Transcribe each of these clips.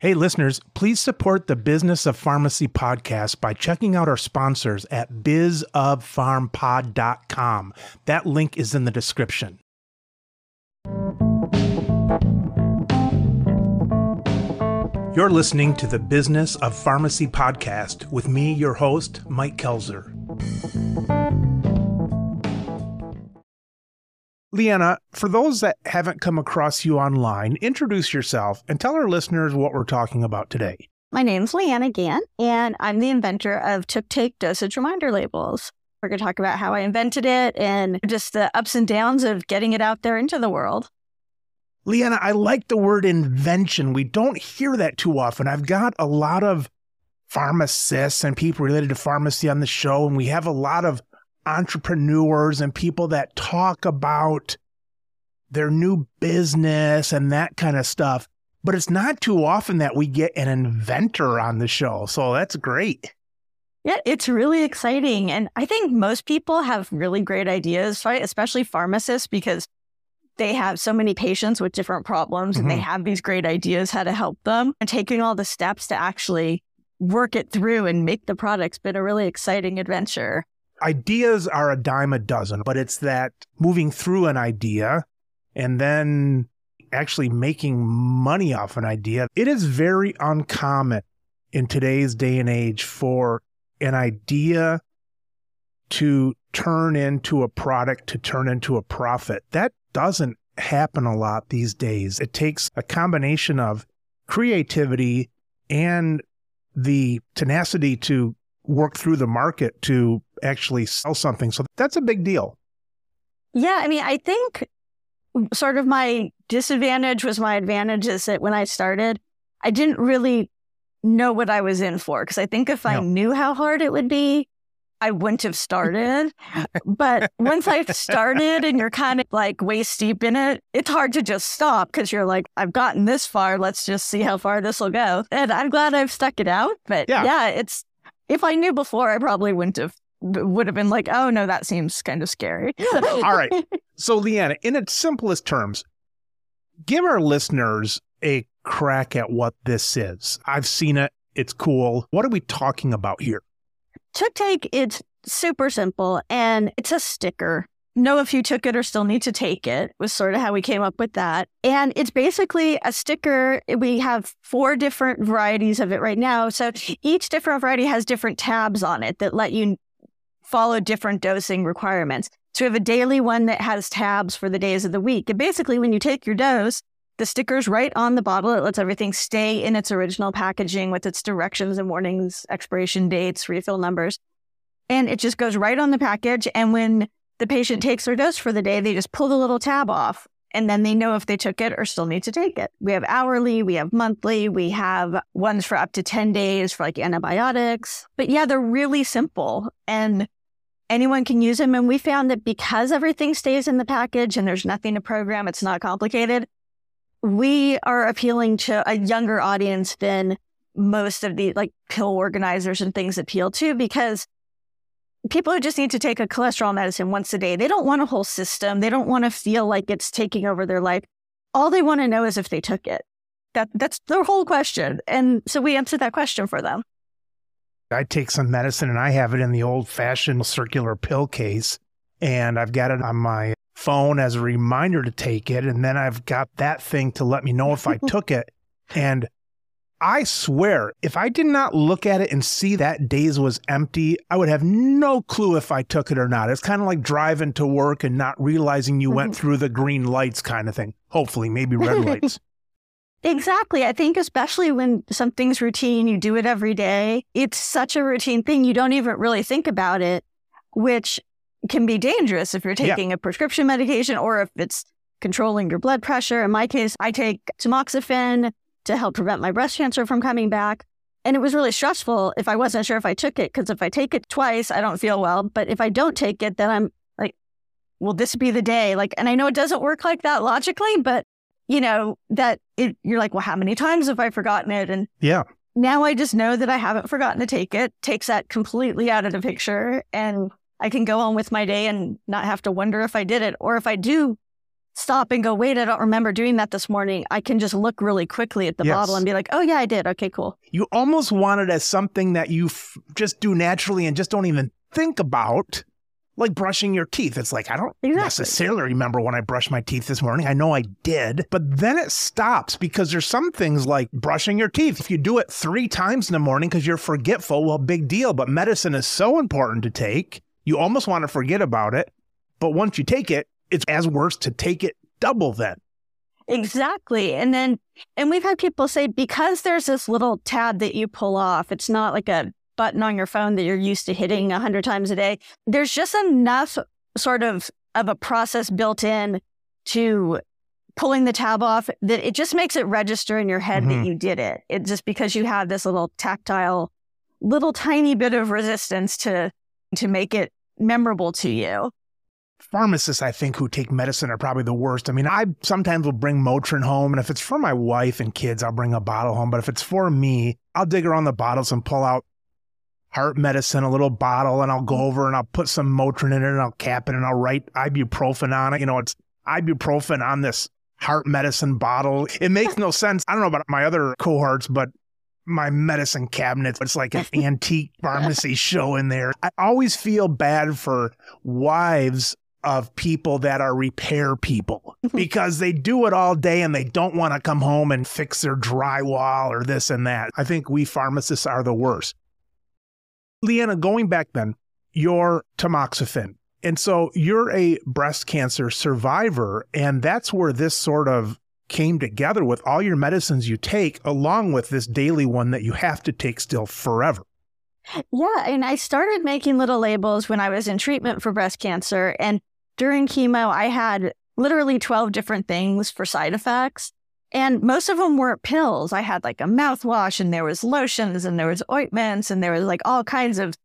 Hey, listeners, please support the Business of Pharmacy podcast by checking out our sponsors at bizofpharmpod.com. That link is in the description. You're listening to the Business of Pharmacy podcast with me, your host, Mike Koelzer. Leanna, for those that haven't come across you online, introduce yourself and tell our listeners what we're talking about today. My name's Leanna Gantt, and I'm the inventor of tooktake dosage reminder labels. We're going to talk about how I invented it and just the ups and downs of getting it out there into the world. Leanna, I like the word invention. We don't hear that too often. I've got a lot of pharmacists and people related to pharmacy on the show, and we have a lot of entrepreneurs and people that talk about their new business and that kind of stuff. But it's not too often that we get an inventor on the show. So that's great. Yeah, it's really exciting. And I think most people have really great ideas, right? Especially pharmacists, because they have so many patients with different problems and mm-hmm. they have these great ideas how to help them. And taking all the steps to actually work it through and make the product's been a really exciting adventure. Ideas are a dime a dozen, but it's that moving through an idea and then actually making money off an idea. It is very uncommon in today's day and age for an idea to turn into a product, to turn into a profit. That doesn't happen a lot these days. It takes a combination of creativity and the tenacity to work through the market to actually sell something. So that's a big deal. Yeah. I mean, I think sort of my disadvantage was my advantage is that when I started, I didn't really know what I was in for. Because I think if I knew how hard it would be, I wouldn't have started. but once I've started and you're kind of like waist deep in it, it's hard to just stop because you're like, I've gotten this far. Let's just see how far this will go. And I'm glad I've stuck it out. But yeah, yeah it's, if I knew before, I probably wouldn't have, would have been like, oh no, that seems kind of scary. All right. So, Leanna, in its simplest terms, give our listeners a crack at what this is. I've seen it. It's cool. What are we talking about here? tooktake, it's super simple and it's a sticker. Know if you took it or still need to take it was sort of how we came up with that. And it's basically a sticker. We have four different varieties of it right now. So each different variety has different tabs on it that let you follow different dosing requirements. So we have a daily one that has tabs for the days of the week. And basically, when you take your dose, the sticker's right on the bottle. It lets everything stay in its original packaging with its directions and warnings, expiration dates, refill numbers. And it just goes right on the package. And when the patient takes their dose for the day, they just pull the little tab off and then they know if they took it or still need to take it. We have hourly, we have monthly, we have ones for up to 10 days for like antibiotics. But yeah, they're really simple and anyone can use them. And we found that because everything stays in the package and there's nothing to program, it's not complicated we are appealing to a younger audience than most of the like pill organizers and things appeal to because people who just need to take a cholesterol medicine once a day, they don't want a whole system. They don't want to feel like it's taking over their life. All they want to know is if they took it. That that's their whole question. And so we answer that question for them. I take some medicine and I have it in the old fashioned circular pill case and I've got it on my phone as a reminder to take it. And then I've got that thing to let me know if I took it. And I swear, if I did not look at it and see that days was empty, I would have no clue if I took it or not. It's kind of like driving to work and not realizing you went mm-hmm. through the green lights kind of thing. Hopefully, maybe red lights. Exactly. I think especially when something's routine, you do it every day. It's such a routine thing. You don't even really think about it, which can be dangerous if you're taking yeah. a prescription medication or if it's controlling your blood pressure. In my case, I take tamoxifen to help prevent my breast cancer from coming back. And it was really stressful if I wasn't sure if I took it, because if I take it twice, I don't feel well. But if I don't take it, then I'm like, will this be the day? Like, and I know it doesn't work like that logically, but you know, that it, you're like, well, how many times have I forgotten it? And yeah, now I just know that I haven't forgotten to take it, takes that completely out of the picture. And I can go on with my day and not have to wonder if I did it or if I do stop and go, wait, I don't remember doing that this morning. I can just look really quickly at the Yes. bottle and be like, oh, yeah, I did. Okay, cool. You almost want it as something that you f- just do naturally and just don't even think about, like brushing your teeth. It's like, I don't Exactly. necessarily remember when I brushed my teeth this morning. I know I did, but then it stops because there's some things like brushing your teeth. If you do it three times in the morning because you're forgetful, well, big deal. But medicine is so important to take, you almost want to forget about it. But once you take it, it's as worse to take it double then. Exactly. And then, and we've had people say because there's this little tab that you pull off, it's not like a button on your phone that you're used to hitting a hundred times a day. There's just enough sort of of a process built in to pulling the tab off that it just makes it register in your head Mhm. that you did it. It just because you have this little tactile, little tiny bit of resistance to to make it memorable to you. Pharmacists, I think, who take medicine are probably the worst. I mean, I sometimes will bring Motrin home, and if it's for my wife and kids, I'll bring a bottle home. But if it's for me, I'll dig around the bottles and pull out heart medicine, a little bottle, and I'll go mm-hmm. over and I'll put some Motrin in it and I'll cap it and I'll write ibuprofen on it. You know, it's ibuprofen on this heart medicine bottle. It makes no sense. I don't know about my other cohorts, but my medicine cabinet, it's like an antique pharmacy show in there. I always feel bad for wives of people that are repair people because they do it all day and they don't want to come home and fix their drywall or this and that. I think we pharmacists are the worst. Leanna, going back then, you're tamoxifen. And so you're a breast cancer survivor. And that's where this sort of came together with all your medicines you take, along with this daily one that you have to take still forever. Yeah, and I started making little labels when I was in treatment for breast cancer. And during chemo, I had literally 12 different things for side effects. And most of them weren't pills. I had like a mouthwash and there was lotions and there was ointments and there was like all kinds of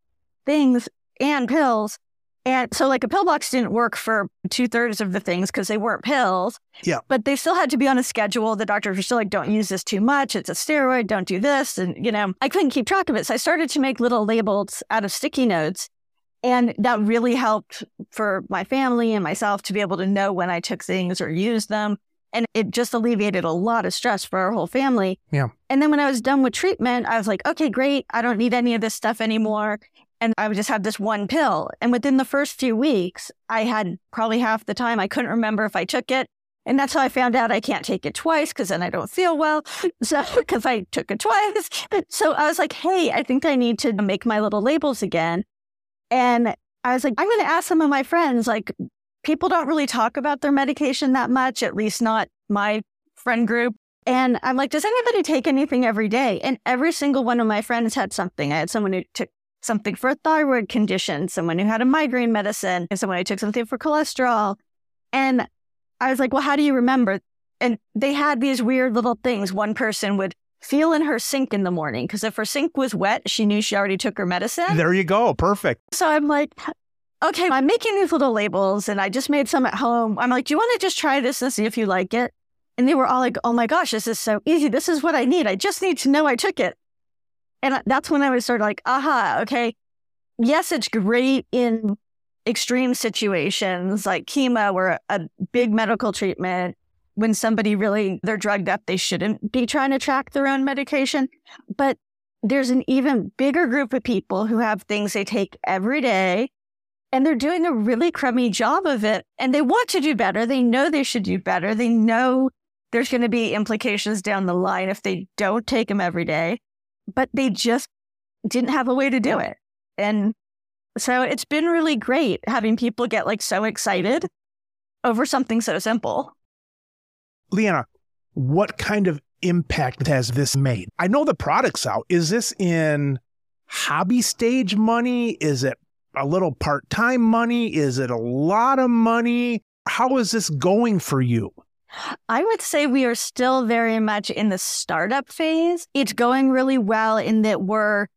things and pills. And so like a pill box didn't work for two thirds of the things because they weren't pills. Yeah. But they still had to be on a schedule. The doctors were still like, don't use this too much. It's a steroid. Don't do this. And, you know, I couldn't keep track of it. So I started to make little labels out of sticky notes. And that really helped for my family and myself to be able to know when I took things or used them. And it just alleviated a lot of stress for our whole family. Yeah. And then when I was done with treatment, I was like, okay, great. I don't need any of this stuff anymore. And I would just have this one pill. And within the first few weeks, I had probably half the time I couldn't remember if I took it. And that's how I found out I can't take it twice because then I don't feel well. So, because I took it twice. So I was like, hey, I think I need to make my little labels again. And I was like, I'm going to ask some of my friends, like, people don't really talk about their medication that much, at least not my friend group. And I'm like, does anybody take anything every day? And every single one of my friends had something. I had someone who took something for a thyroid condition, someone who had a migraine medicine, and someone who took something for cholesterol. And I was like, well, how do you remember? And they had these weird little things. One person would feel in her sink in the morning because if her sink was wet, she knew she already took her medicine. There you go. Perfect. So I'm like, okay, I'm making these little labels and I just made some at home. I'm like, do you want to just try this and see if you like it? And they were all like, oh my gosh, this is so easy. This is what I need. I just need to know I took it. And that's when I was sort of like, aha, okay. Yes, it's great in extreme situations like chemo or a big medical treatment when somebody really they're drugged up they shouldn't be trying to track their own medication. But there's an even bigger group of people who have things they take every day and they're doing a really crummy job of it and they want to do better. They know they should do better. They know there's going to be implications down the line if they don't take them every day but they just didn't have a way to do it. And so it's been really great having people get like so excited over something so simple. Leanna, what kind of impact has this made? I know the product's out. Is this in hobby stage money? Is it a little part time money? Is it a lot of money? How is this going for you? I would say we are still very much in the startup phase. It's going really well in that we're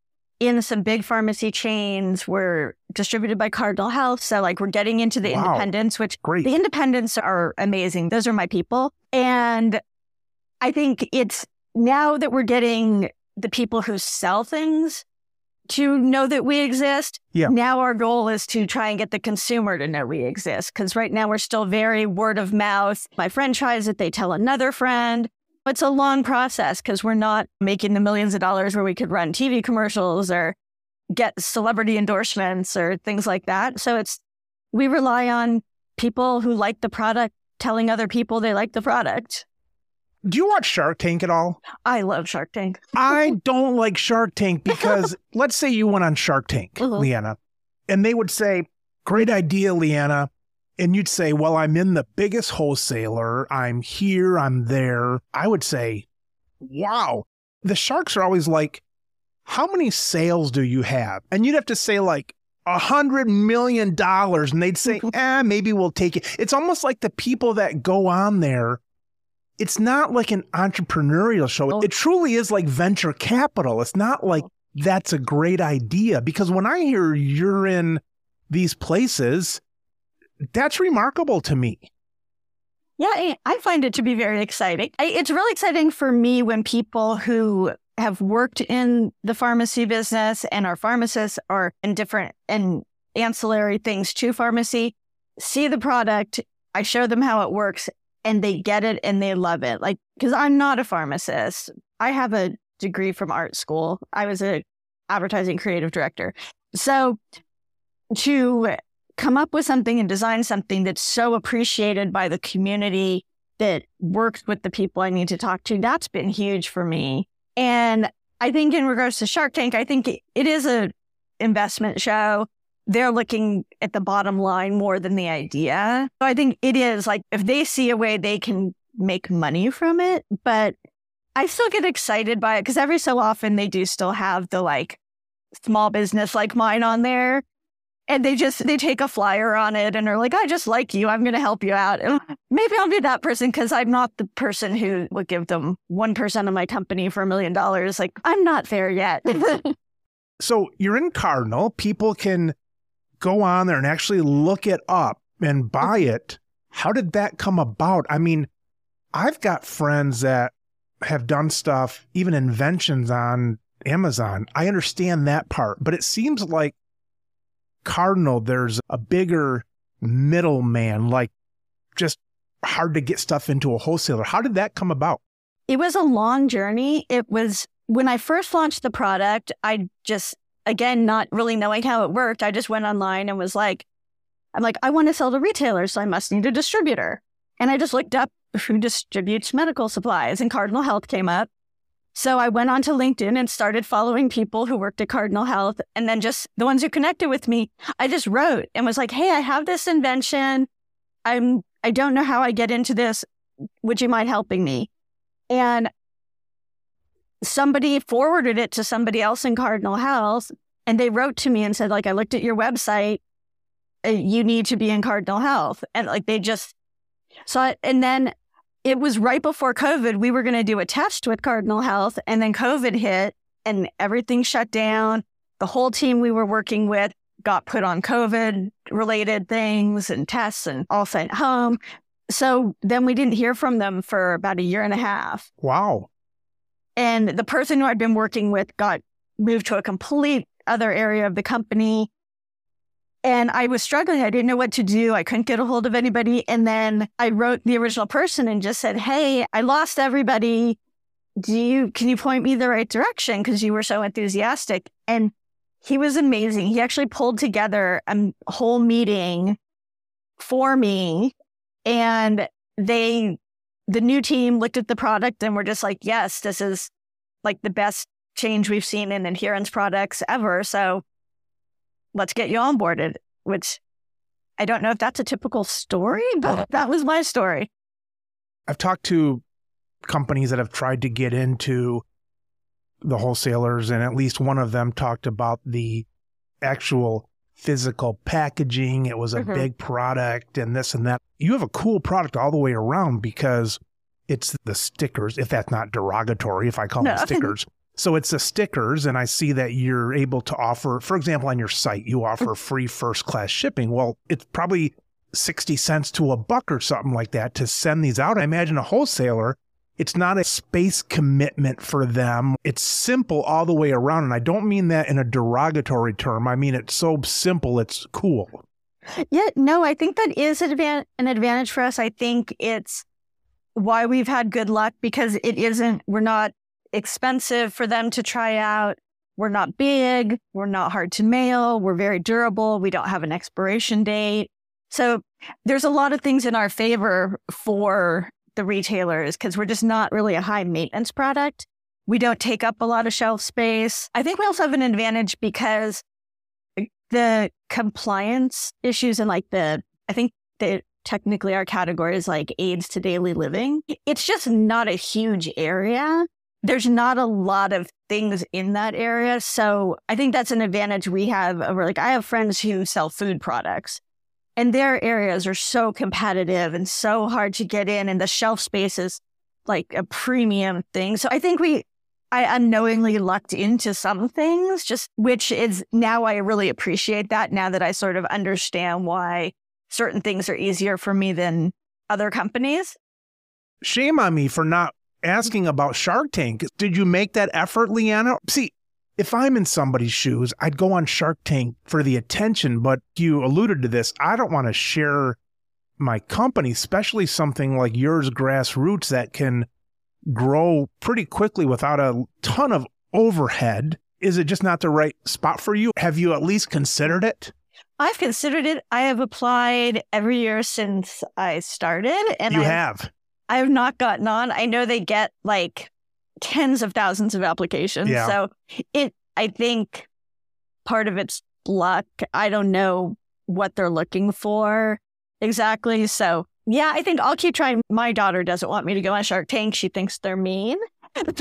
in some big pharmacy chains. We're distributed by Cardinal Health. So, like, we're getting into the Wow. independents, which Great. the independents are amazing. Those are my people. And I think it's now that we're getting the people who sell things to know that we exist. Yeah. Now our goal is to try and get the consumer to know we exist. Cause right now we're still very word of mouth. My friend tries it, they tell another friend. It's a long process because we're not making the millions of dollars where we could run TV commercials or get celebrity endorsements or things like that. So it's, we rely on people who like the product telling other people they like the product. Do you watch Shark Tank at all? I love Shark Tank. I don't like Shark Tank because let's say you went on Shark Tank, Mhm. Leanna, and they would say, Great idea, Leanna. And you'd say, Well, I'm in the biggest wholesaler. I'm here. I'm there. I would say, Wow. The sharks are always like, How many sales do you have? And you'd have to say, like, a hundred million dollars. And they'd say, eh, maybe we'll take it. It's almost like the people that go on there it's not like an entrepreneurial show. Oh. It truly is like venture capital. It's not like that's a great idea because when I hear you're in these places, that's remarkable to me. Yeah, I- find it to be very exciting. It's really exciting for me when people who have worked in the pharmacy business and are pharmacists or in different and ancillary things to pharmacy see the product. I show them how it works and they get it and they love it. Like, because I'm not a pharmacist. I have a degree from art school. I was a advertising creative director. So to come up with something and design something that's so appreciated by the community that works with the people I need to talk to, that's been huge for me. And I think in regards to Shark Tank, I think it- is a investment show. They're looking at the bottom line more than the idea. So I think it is like if they see a way they can make money from it, but I still get excited by it because every so often they do still have the like small business like mine on there and they just they take a flyer on it and are like i just like you i'm going to help you out and maybe i'll be that person because i'm not the person who would give them 1% of my company for a million dollars like i'm not there yet So you're in Cardinal. People can go on there and actually look it up and buy it. How did that come about? I mean, I've got friends that have done stuff, even inventions on Amazon. I understand that part, but it seems like Cardinal, there's a bigger middleman, like just hard to get stuff into a wholesaler. How did that come about? it was a long journey it was when i first launched the product i just again not really knowing how it worked i just went online and was like i'm like i want to sell to retailers so i must need a distributor and i just looked up who distributes medical supplies and cardinal health came up so i went onto linkedin and started following people who worked at cardinal health and then just the ones who connected with me. I just wrote and was like hey i have this invention. I'm i don't know how i get into this. Would you mind helping me? And somebody forwarded it to somebody else in Cardinal Health, and they wrote to me and said, like, I looked at your website, uh, you need to be in Cardinal Health, and like they just saw it. And then it was right before COVID. We were going to do a test with Cardinal Health, and then COVID hit, and everything shut down. The whole team we were working with got put on COVID related things and tests and all sent home. So then we didn't hear from them for about a year and a half. Wow. And the person who I'd been working with got moved to a complete other area of the company. And I was struggling. I didn't know what to do. I couldn't get a hold of anybody. And then I wrote the original person and just said, Hey, I lost everybody. Do you, can you point me the right direction? Cause you were so enthusiastic. And he was amazing. He actually pulled together a whole meeting for me and they the new team looked at the product and were just like, yes, this is like the best change we've seen in adherence products ever. So let's get you onboarded, which I don't know if that's a typical story, but that was my story. I've talked to companies that have tried to get into the wholesalers, and at least one of them talked about the actual physical packaging. It was a Mhm. big product and this and that. You have a cool product all the way around because it's the stickers, if that's not derogatory, if I call them stickers. So it's the stickers, and I see that you're able to offer, for example, on your site, you offer mm. free first class shipping. Well, it's probably 60 cents to a buck or something like that to send these out. I imagine a wholesaler it's not a space commitment for them. It's simple all the way around. And I don't mean that in a derogatory term. I mean, it's so simple, it's cool. Yeah, no, I think that is an advantage for us. I think it's why we've had good luck because it isn't, we're not expensive for them to try out. We're not big. We're not hard to mail. We're very durable. We don't have an expiration date. So there's a lot of things in our favor for the retailers because we're just not really a high maintenance product. We don't take up a lot of shelf space. I think we also have an advantage because the compliance issues and like the, I think that technically our category is like aids to daily living. It's just not a huge area. There's not a lot of things in that area. So I think that's an advantage we have over like, I have friends who sell food products and their areas are so competitive and so hard to get in and the shelf space is like a premium thing. So I think we, I unknowingly lucked into some things, just which is now I really appreciate that now that I sort of understand why certain things are easier for me than other companies. Shame on me for not asking about Shark Tank. Did you make that effort, Leanna? See, if I'm in somebody's shoes, I'd go on Shark Tank for the attention, but you alluded to this. I don't want to share my company, especially something like yours, grassroots, that can grow pretty quickly without a ton of overhead. Is it just not the right spot for you? Have you at least considered it? I've considered it. I have applied every year since I started, and you I've, have. I have not gotten on. I know they get like tens of thousands of applications. Yeah. So it, I think, part of it's luck. I don't know what they're looking for exactly. So yeah, I think I'll keep trying. My daughter doesn't want me to go on Shark Tank. She thinks they're mean.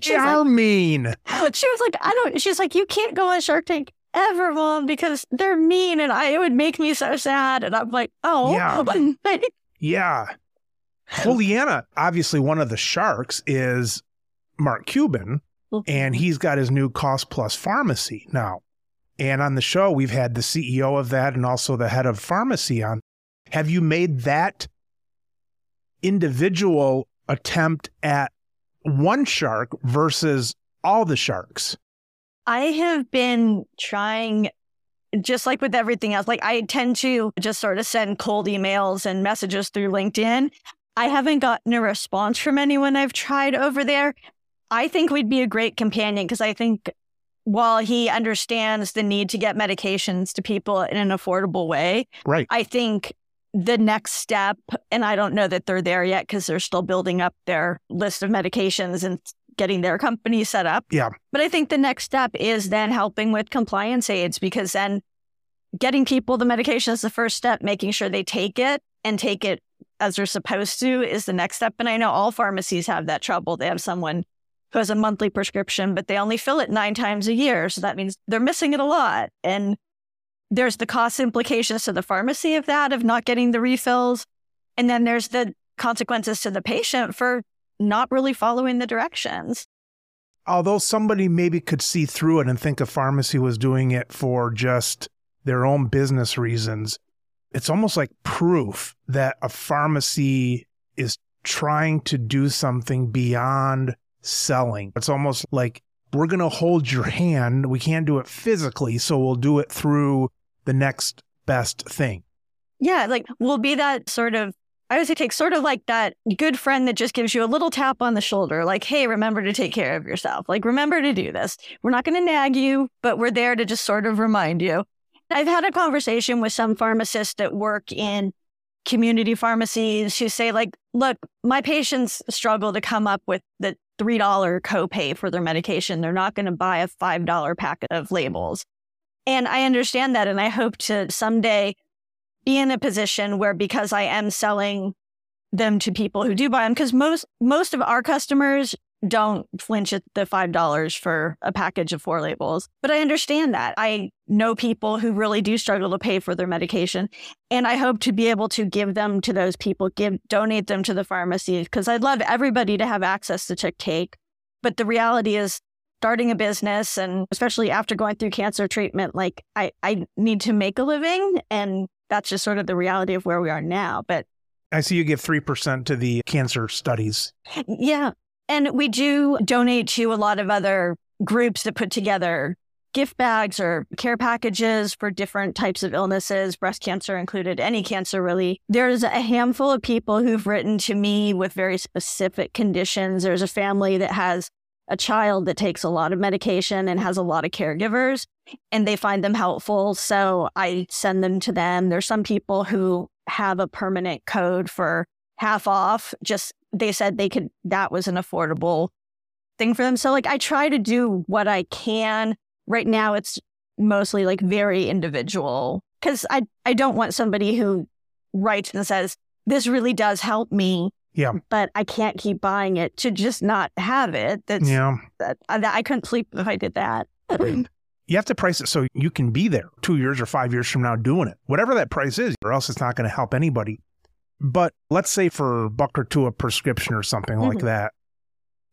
she's like, mean. She was like, I don't. She's like, you can't go on Shark Tank ever, mom, because they're mean, and I it would make me so sad. And I'm like, oh, yeah, yeah. Leanna, obviously, one of the sharks is Mark Cuban, mm-hmm. and he's got his new Cost Plus pharmacy now. And on the show, we've had the CEO of that and also the head of pharmacy on. Have you made that individual attempt at one shark versus all the sharks? I have been trying, just like with everything else, like I tend to just sort of send cold emails and messages through LinkedIn. I haven't gotten a response from anyone I've tried over there. I think we'd be a great companion because I think while he understands the need to get medications to people in an affordable way, right. I think the next step, and I don't know that they're there yet because they're still building up their list of medications and getting their company set up. Yeah. But I think the next step is then helping with compliance aids because then getting people the medication is the first step, making sure they take it and take it as they're supposed to is the next step. And I know all pharmacies have that trouble. They have someone who has a monthly prescription, but they only fill it nine times a year. So that means they're missing it a lot. And there's the cost implications to the pharmacy of that, of not getting the refills. And then there's the consequences to the patient for not really following the directions. Although somebody maybe could see through it and think a pharmacy was doing it for just their own business reasons, it's almost like proof that a pharmacy is trying to do something beyond selling. It's almost like we're going to hold your hand. We can't do it physically, so we'll do it through the next best thing. Yeah, like we'll be that sort of I always take sort of like that good friend that just gives you a little tap on the shoulder, like, hey, remember to take care of yourself. Like, remember to do this. We're not going to nag you, but we're there to just sort of remind you. I've had a conversation with some pharmacists that work in community pharmacies who say, like, look, my patients struggle to come up with the $3 copay for their medication. They're not going to buy a $5 packet of labels. And I understand that. And I hope to someday be in a position where because I am selling them to people who do buy them, because most most of our customers don't flinch at the five dollars for a package of four labels. But I understand that. I know people who really do struggle to pay for their medication. And I hope to be able to give them to those people, give donate them to the pharmacy, because I'd love everybody to have access to tooktake. But the reality is starting a business and especially after going through cancer treatment, like I, I need to make a living and that's just sort of the reality of where we are now. But I see you give 3% to the cancer studies. Yeah. And we do donate to a lot of other groups that put together gift bags or care packages for different types of illnesses, breast cancer included, any cancer really. There's a handful of people who've written to me with very specific conditions. There's a family that has a child that takes a lot of medication and has a lot of caregivers, and they find them helpful. So I send them to them. There's some people who have a permanent code for half off. Just they said they could, that was an affordable thing for them. So, like, I try to do what I can right now it's mostly like very individual because I, I don't want somebody who writes and says, this really does help me. Yeah. But I can't keep buying it to just not have it. That's, Yeah. that, uh, I, I couldn't sleep if I did that. You have to price it so you can be there two years or five years from now doing it, whatever that price is, or else it's not going to help anybody. But let's say for a buck or two a prescription or something like Mhm. that,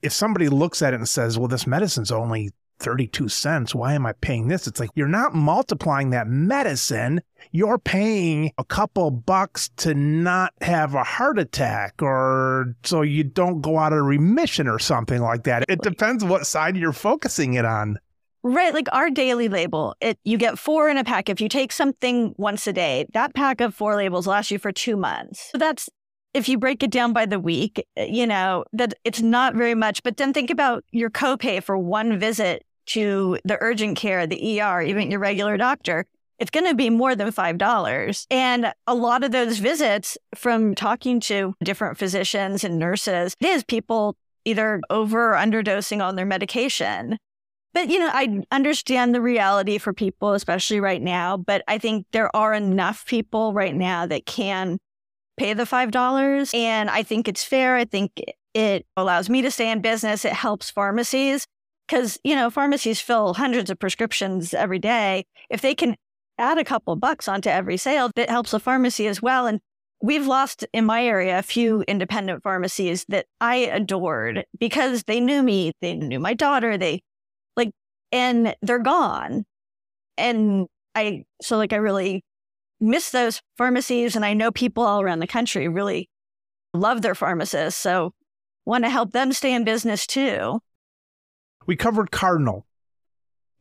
if somebody looks at it and says, well, this medicine's only 32 cents, why am I paying this? It's like you're not multiplying that medicine. You're paying a couple bucks to not have a heart attack or so you don't go out of remission or something like that. It depends what side you're focusing it on. Right, like our daily label, it you get four in a pack. If you take something once a day, that pack of four labels lasts you for two months. So that's if you break it down by the week, eh, you know that it's not very much. But then think about your copay for one visit to the urgent care, the ER, even your regular doctor. It's going to be more than five dollars, and a lot of those visits, from talking to different physicians and nurses, it is people either over or underdosing on their medication. But, you know, I understand the reality for people, especially right now. But I think there are enough people right now that can pay the $5. And I think it's fair. I think it allows me to stay in business. It helps pharmacies because, you know, pharmacies fill hundreds of prescriptions every day. If they can add a couple bucks onto every sale, that helps the pharmacy as well. And we've lost in my area a few independent pharmacies that I adored because they knew me, they knew my daughter, they and they're gone. And I, so like, I really miss those pharmacies. And I know people all around the country really love their pharmacists. So want to help them stay in business too. We covered Cardinal.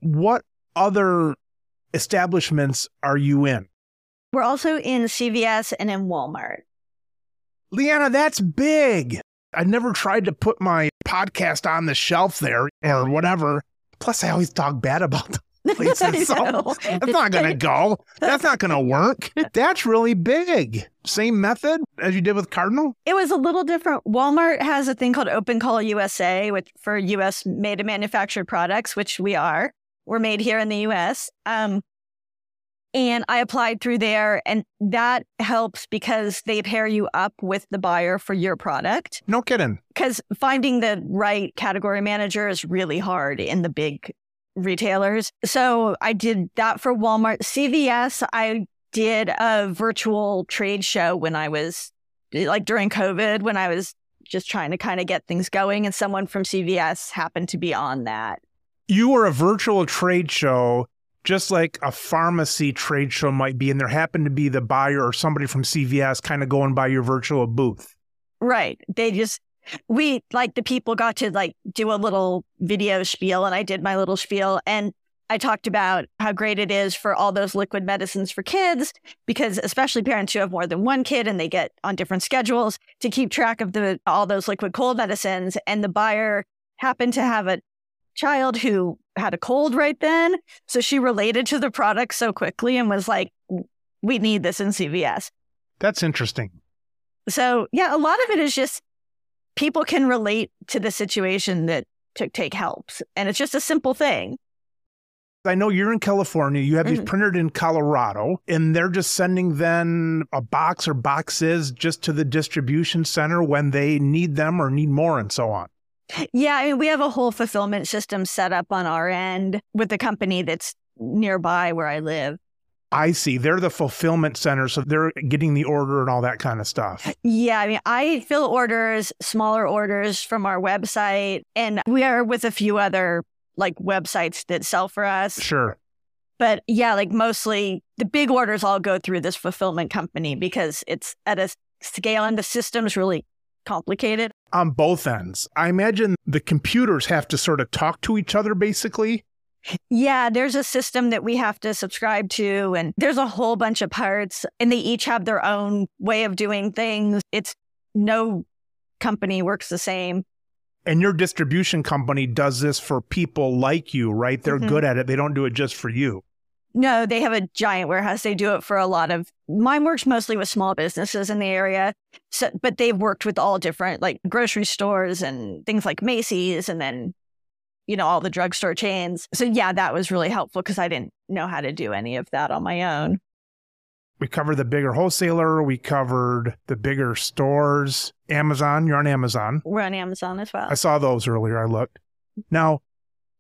What other establishments are you in? We're also in CVS and in Walmart. Leanna, that's big. I never tried to put my podcast on the shelf there or whatever. Plus, I always talk bad about the I places. so that's not going to go. That's not going to work. That's really big. Same method as you did with Cardinal? It was a little different. Walmart has a thing called Open Call USA, which for U.S. made and manufactured products, which we are. We're made here in the U.S. Um, and I applied through there, and that helps because they pair you up with the buyer for your product. No kidding. Because finding the right category manager is really hard in the big retailers. So I did that for Walmart. CVS, I did a virtual trade show when I was like during COVID, when I was just trying to kind of get things going, and someone from CVS happened to be on that. You were a virtual trade show, just like a pharmacy trade show might be, and there happened to be the buyer or somebody from CVS kind of going by your virtual booth. Right. They just, we like the people got to like do a little video spiel, and I did my little spiel. And I talked about how great it is for all those liquid medicines for kids, because especially parents who have more than one kid and they get on different schedules to keep track of the all those liquid cold medicines. And the buyer happened to have a child who had a cold right then. So she related to the product so quickly and was like, we need this in CVS. That's interesting. So yeah, a lot of it is just people can relate to the situation that tooktake helps. And it's just a simple thing. I know you're in California. You have these Mhm. printed in Colorado, and they're just sending then a box or boxes just to the distribution center when they need them or need more, and so on. Yeah, I mean, we have a whole fulfillment system set up on our end with the company that's nearby where I live. I see. They're the fulfillment center, so they're getting the order and all that kind of stuff. Yeah, I mean, I fill orders, smaller orders from our website, and we are with a few other like websites that sell for us. Sure. But yeah, like mostly the big orders all go through this fulfillment company because it's at a scale and the system's really complicated. On both ends. I imagine the computers have to sort of talk to each other basically. Yeah, there's a system that we have to subscribe to, and there's a whole bunch of parts, and they each have their own way of doing things. It's no company works the same. And your distribution company does this for people like you, right? They're Mhm. good at it. They don't do it just for you. No, they have a giant warehouse. They do it for a lot of mine works mostly with small businesses in the area. So but they've worked with all different like grocery stores and things like Macy's and then you know all the drugstore chains. So yeah, that was really helpful because I didn't know how to do any of that on my own. We covered the bigger wholesaler. We covered the bigger stores. Amazon, you're on Amazon. We're on Amazon as well. I saw those earlier. I looked. Now,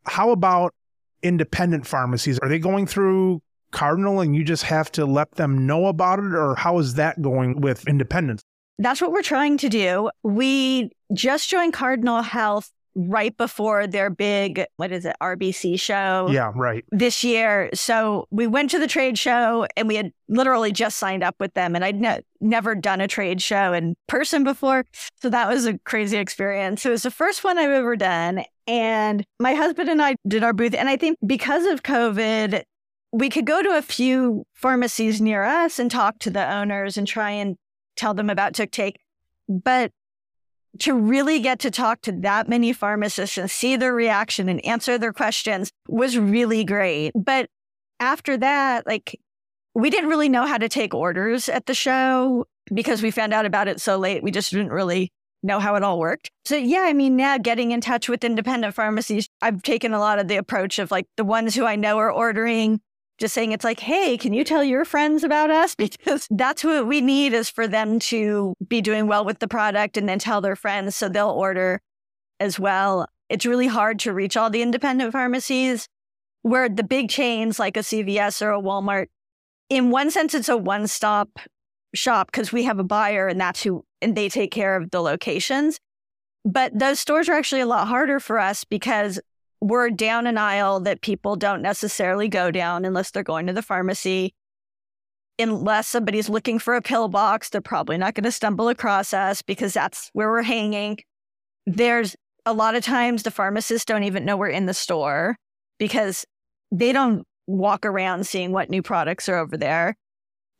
how about independent pharmacies? Are they going through Cardinal and you just have to let them know about it? Or how is that going with independents? That's what we're trying to do. We just joined Cardinal Health right before their big, what is it, RBC show Yeah, right. this year. So we went to the trade show and we had literally just signed up with them. And I'd ne- never done a trade show in person before. So that was a crazy experience. It was the first one I've ever done. And my husband and I did our booth. And I think because of COVID, we could go to a few pharmacies near us and talk to the owners and try and tell them about tooktake. But to really get to talk to that many pharmacists and see their reaction and answer their questions was really great. But after that, like we didn't really know how to take orders at the show because we found out about it so late. We just didn't really know how it all worked. So yeah, I mean, now getting in touch with independent pharmacies, I've taken a lot of the approach of like the ones who I know are ordering just saying it's like, hey, can you tell your friends about us? Because that's what we need is for them to be doing well with the product and then tell their friends so they'll order as well. It's really hard to reach all the independent pharmacies where the big chains like a CVS or a Walmart, in one sense, it's a one stop shop because we have a buyer and that's who, and they take care of the locations. But those stores are actually a lot harder for us because we're down an aisle that people don't necessarily go down unless they're going to the pharmacy. Unless somebody's looking for a pill box, they're probably not going to stumble across us because that's where we're hanging. There's a lot of times the pharmacists don't even know we're in the store because they don't walk around seeing what new products are over there.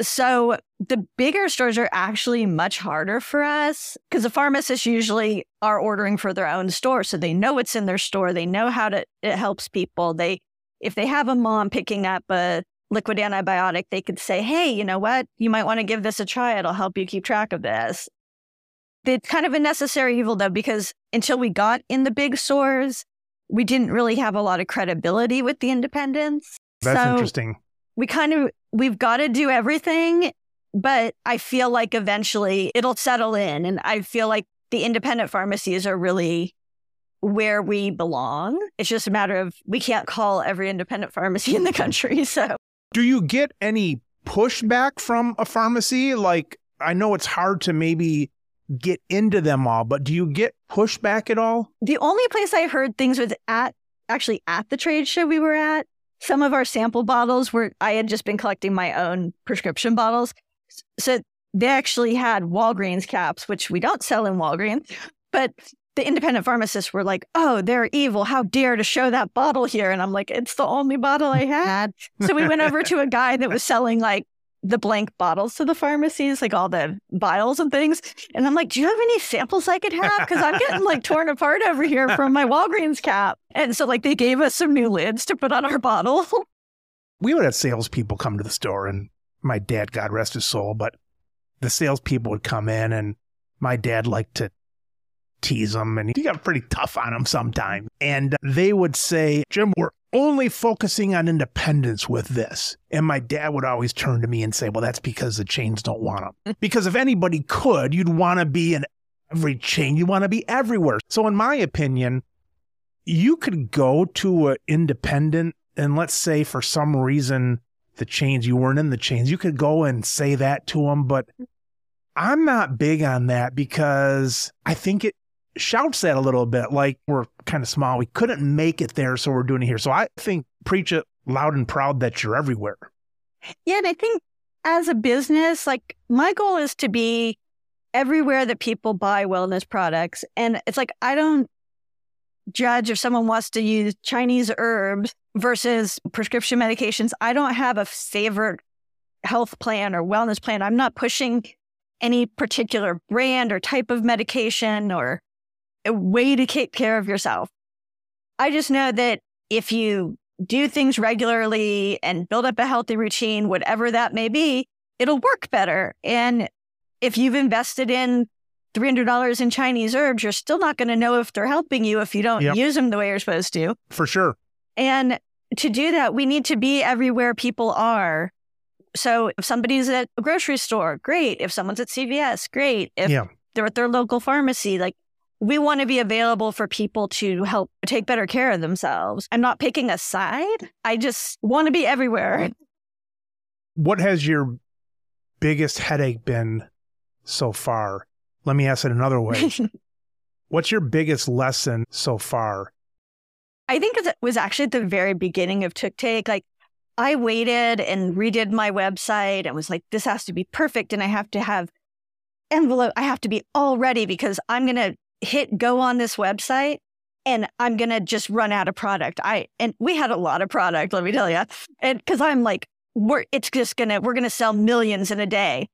So the bigger stores are actually much harder for us because the pharmacists usually are ordering for their own store. So they know what's in their store. They know how to, it helps people. They, if they have a mom picking up a liquid antibiotic, they could say, Hey, you know what? You might want to give this a try. It'll help you keep track of this. It's kind of a necessary evil though, because until we got in the big stores, we didn't really have a lot of credibility with the independents. That's So- interesting. We kind of we've got to do everything but i feel like eventually it'll settle in and i feel like the independent pharmacies are really where we belong it's just a matter of we can't call every independent pharmacy in the country so Do you get any pushback from a pharmacy? Like, I know it's hard to maybe get into them all, but do you get pushback at all? the only place i heard things was at actually at the trade show we were at some of our sample bottles were i had just been collecting my own prescription bottles. So they actually had walgreens caps which we don't sell in walgreens but the independent pharmacists were like oh they're evil. How dare to show that bottle here. And i'm like it's the only bottle i had. So we went over to a guy that was selling like the blank bottles to the pharmacies, like all the vials and things. And I'm like, do you have any samples I could have? Because I'm getting like torn apart over here from my Walgreens cap. And so like they gave us some new lids to put on our bottle. We would have salespeople come to the store, and my dad, God rest his soul, but the salespeople would come in, and my dad liked to tease them, and he got pretty tough on them sometimes. And they would say, Jim, we're only focusing on independents with this. And my dad would always turn to me and say, Well, that's because the chains don't want them. Mm. because if anybody could, you'd want to be in every chain, you want to be everywhere. So, in my opinion, you could go to an independent, and let's say for some reason, the chains, you weren't in the chains, you could go and say that to them. But mm. I'm not big on that because I think it shouts that a little bit like we're kind of small. We couldn't make it there, so we're doing it here. So I think preach it loud and proud that you're everywhere. yeah. And I think as a business, like my goal is to be everywhere that people buy wellness products. And it's like, I don't judge if someone wants to use Chinese herbs versus prescription medications. I don't have a favorite health plan or wellness plan. I'm not pushing any particular brand or type of medication or a way to take care of yourself. I just know that if you do things regularly and build up a healthy routine, whatever that may be, it'll work better. And if you've invested in $300 in Chinese herbs, you're still not going to know if they're helping you if you don't yep. use them the way you're supposed to. For sure. And to do that, we need to be everywhere people are. So if somebody's at a grocery store, great. If someone's at CVS, great. If yeah. they're at their local pharmacy, like we want to be available for people to help take better care of themselves. I'm not picking a side. I just want to be everywhere. What has your biggest headache been so far? Let me ask it another way. What's your biggest lesson so far? I think it was actually at the very beginning of tooktake. Like I waited and redid my website and was like, this has to be perfect. And I have to have envelope. I have to be all ready because I'm going to hit go on this website and I'm going to just run out of product. I, and we had a lot of product, let me tell you. And cause I'm like, we're, it's just going to, we're going to sell millions in a day.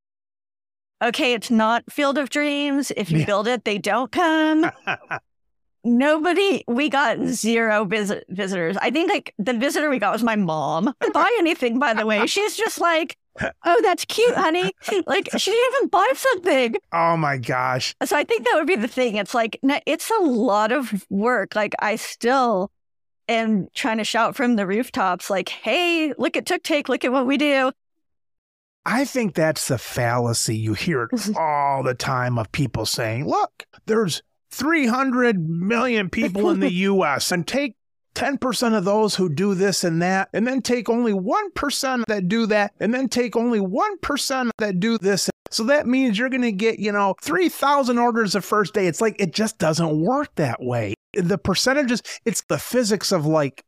Okay. It's not field of dreams. If you yeah. build it, they don't come. Nobody, we got zero visit, visitors. I think like the visitor we got was my mom. Buy anything, by the way. She's just like, oh, that's cute, honey. Like she didn't even buy something. Oh my gosh. So I think that would be the thing. It's like it's a lot of work. Like I still am trying to shout from the rooftops, like, hey, look at tooktake, look at what we do. I think that's the fallacy. You hear it all the time of people saying, look, there's 300 million people in the US and take 10% of those who do this and that, and then take only 1% that do that, and then take only 1% that do this. So that means you're going to get, you know, 3,000 orders the first day. It's like, it just doesn't work that way. The percentages, it's the physics of like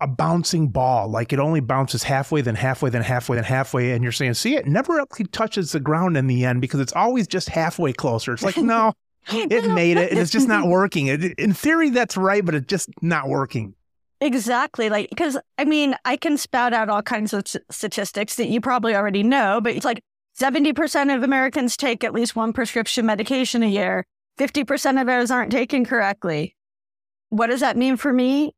a bouncing ball. Like it only bounces halfway, then halfway, then halfway, then halfway. And you're saying, see, it never actually touches the ground in the end because it's always just halfway closer. It's like, no, it made it and it's just not working. in theory, that's right, but it's just not working. Exactly. Like, because I mean, I can spout out all kinds of statistics that you probably already know, but it's like 70% of Americans take at least one prescription medication a year. 50% of those aren't taken correctly. What does that mean for me?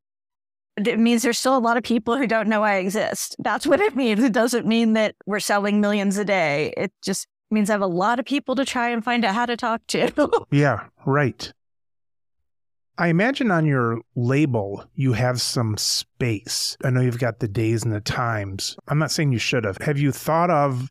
It means there's still a lot of people who don't know I exist. That's what it means. It doesn't mean that we're selling millions a day. It just means I have a lot of people to try and find out how to talk to. yeah, right. I imagine on your label you have some space. I know you've got the days and the times. I'm not saying you should have. Have you thought of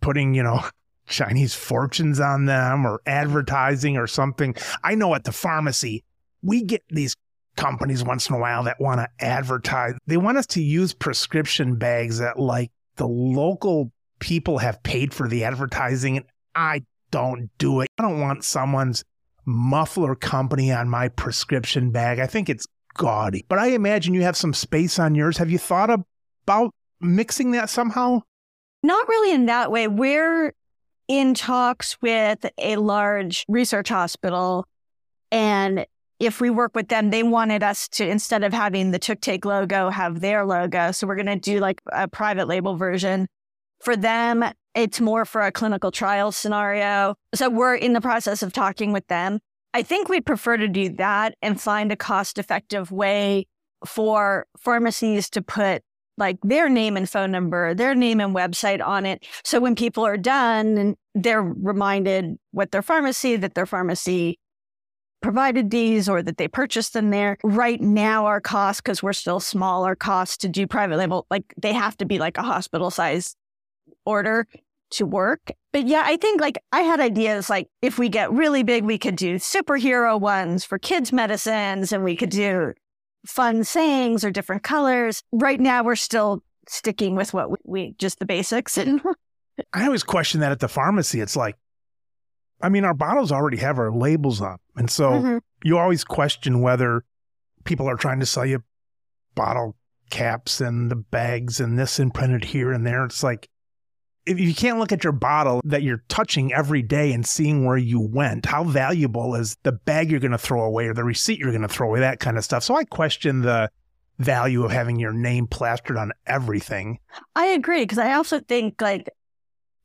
putting, you know, Chinese fortunes on them or advertising or something? I know at the pharmacy, we get these companies once in a while that want to advertise. They want us to use prescription bags that like the local people have paid for the advertising and I don't do it. I don't want someone's muffler company on my prescription bag. I think it's gaudy. But I imagine you have some space on yours. Have you thought about mixing that somehow? Not really in that way. We're in talks with a large research hospital. And if we work with them, they wanted us to, instead of having the tooktake logo, have their logo. So we're going to do like a private label version for them, it's more for a clinical trial scenario. So we're in the process of talking with them. I think we'd prefer to do that and find a cost effective way for pharmacies to put like their name and phone number, their name and website on it. So when people are done, they're reminded what their pharmacy, that their pharmacy provided these or that they purchased them there. Right now, our cost, because we're still small, our cost to do private label, like they have to be like a hospital size order to work. But yeah, I think like I had ideas like if we get really big, we could do superhero ones for kids' medicines and we could do fun sayings or different colors. Right now, we're still sticking with what we, we just the basics. And I always question that at the pharmacy. It's like, I mean, our bottles already have our labels on. And so mm-hmm. you always question whether people are trying to sell you bottle caps and the bags and this imprinted here and there. It's like, if you can't look at your bottle that you're touching every day and seeing where you went, how valuable is the bag you're going to throw away or the receipt you're going to throw away, that kind of stuff. So I question the value of having your name plastered on everything. I agree because I also think like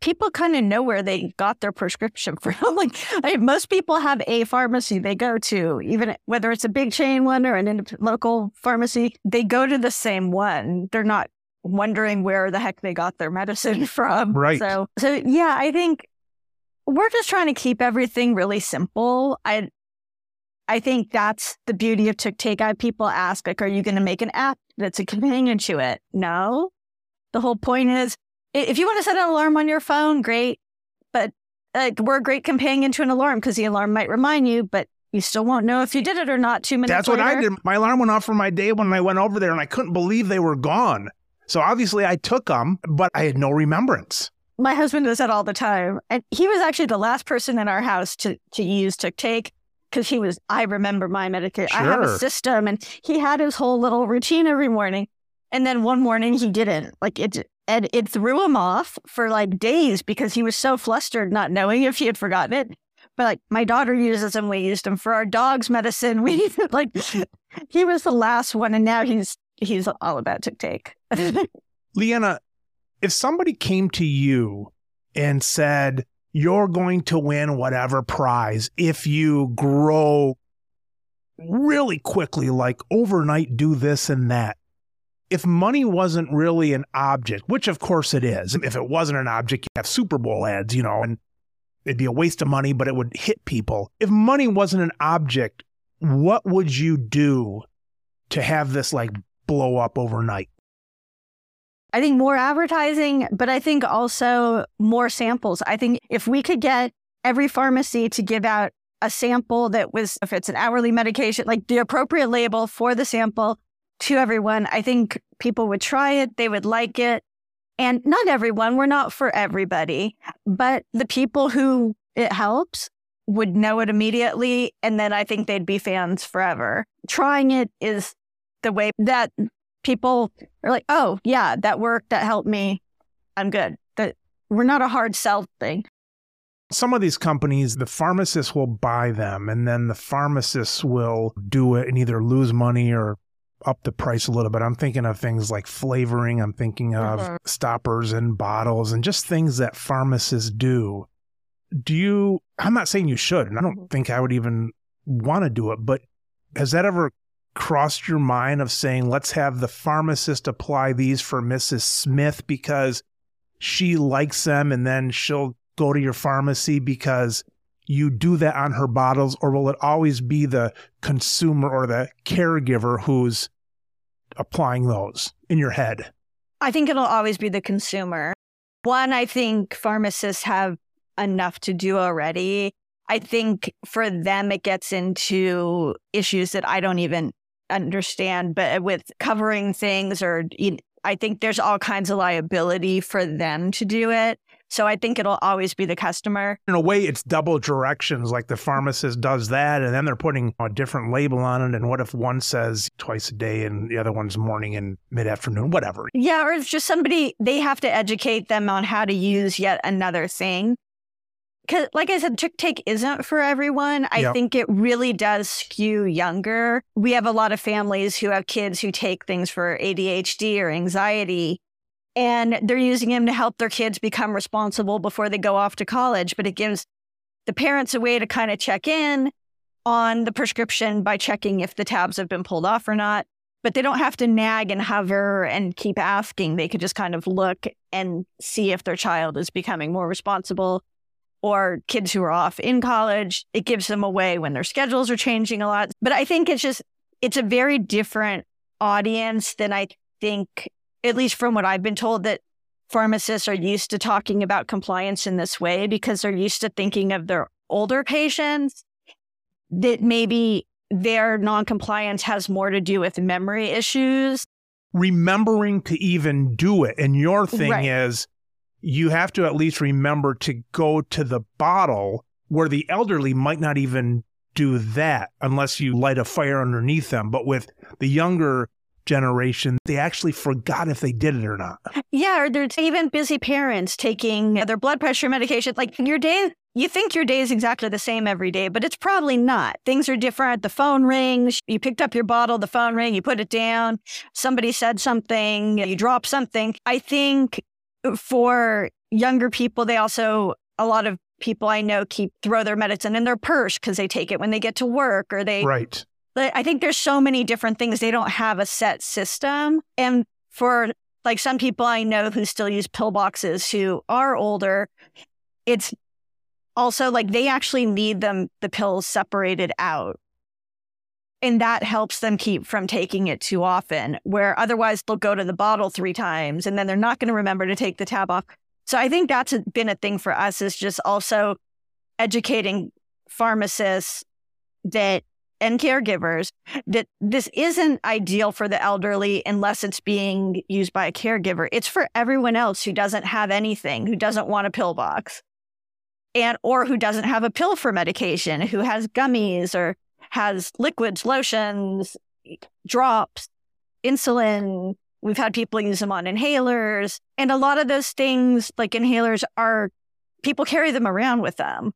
people kind of know where they got their prescription from. like I most people have a pharmacy they go to, even whether it's a big chain one or an independent local pharmacy, they go to the same one. They're not wondering where the heck they got their medicine from. Right. So, so yeah, I think we're just trying to keep everything really simple. I, I think that's the beauty of Take. I people ask, like, are you going to make an app that's a companion to it? No. The whole point is, if you want to set an alarm on your phone, great. But like, we're a great companion to an alarm because the alarm might remind you, but you still won't know if you did it or not two minutes That's later. what I did. My alarm went off for my day when I went over there and I couldn't believe they were gone. So obviously I took them, but I had no remembrance. My husband does that all the time. And he was actually the last person in our house to, to use tooktake because he was, I remember my medication. Sure. I have a system and he had his whole little routine every morning. And then one morning he didn't. Like it, and it threw him off for like days because he was so flustered, not knowing if he had forgotten it. But like my daughter uses them, we used them for our dog's medicine. We like he was the last one, and now he's he's all about tooktake. Mm. Leanna, if somebody came to you and said, you're going to win whatever prize if you grow really quickly, like overnight, do this and that. If money wasn't really an object, which of course it is, if it wasn't an object, you have Super Bowl ads, you know, and it'd be a waste of money, but it would hit people. If money wasn't an object, what would you do to have this like blow up overnight? I think more advertising, but I think also more samples. I think if we could get every pharmacy to give out a sample that was, if it's an hourly medication, like the appropriate label for the sample to everyone, I think people would try it, they would like it. And not everyone, we're not for everybody, but the people who it helps would know it immediately. And then I think they'd be fans forever. Trying it is the way that people are like, oh, yeah, that worked. That helped me. I'm good. That we're not a hard sell thing. Some of these companies, the pharmacists will buy them and then the pharmacists will do it and either lose money or up the price a little bit. I'm thinking of things like flavoring. I'm thinking of mm-hmm. stoppers and bottles and just things that pharmacists do. Do you, I'm not saying you should, and I don't mm-hmm. think I would even want to do it, but has that ever crossed your mind of saying, let's have the pharmacist apply these for Mrs. Smith because she likes them and then she'll go to your pharmacy because you do that on her bottles, or will it always be the consumer or the caregiver who's applying those in your head? I think it'll always be the consumer. One, I think pharmacists have enough to do already. I think for them, it gets into issues that I don't even understand, but with covering things or you know, I think there's all kinds of liability for them to do it. So I think it'll always be the customer. In a way, it's double directions. Like the pharmacist does that, and then they're putting a different label on it. And what if one says twice a day and the other one's morning and mid afternoon, whatever? Yeah, or it's just somebody, they have to educate them on how to use yet another thing because like I said, Take isn't for everyone. I yep. think it really does skew younger. We have a lot of families who have kids who take things for ADHD or anxiety, and they're using them to help their kids become responsible before they go off to college. But it gives the parents a way to kind of check in on the prescription by checking if the tabs have been pulled off or not. But they don't have to nag and hover and keep asking. They could just kind of look and see if their child is becoming more responsible or kids who are off in college. It gives them away when their schedules are changing a lot. But I think it's just, it's a very different audience than I think, at least from what I've been told, that pharmacists are used to talking about compliance in this way because they're used to thinking of their older patients that maybe their noncompliance has more to do with memory issues. Remembering to even do it. And your thing right. is you have to at least remember to go to the bottle where the elderly might not even do that unless you light a fire underneath them. But with the younger generation, they actually forgot if they did it or not. Yeah, or there's even busy parents taking their blood pressure medication. Like your day, you think your day is exactly the same every day, but it's probably not. Things are different. The phone rings, you picked up your bottle, the phone rang, you put it down, somebody said something, you drop something. I think for younger people, they also, a lot of people I know keep throw their medicine in their purse because they take it when they get to work or they Right. But I think there's so many different things. They don't have a set system. And for like some people I know who still use pill boxes who are older, it's also like they actually need them, the pills separated out. And that helps them keep from taking it too often, where otherwise they'll go to the bottle three times and then they're not going to remember to take the tab off. So I think that's been a thing for us is just also educating pharmacists that and caregivers that this isn't ideal for the elderly unless it's being used by a caregiver. It's for everyone else who doesn't have anything, who doesn't want a pill box, and or who doesn't have a pill for medication, who has gummies or has liquids, lotions, drops, insulin. We've had people use them on inhalers, and a lot of those things, like inhalers, are people carry them around with them.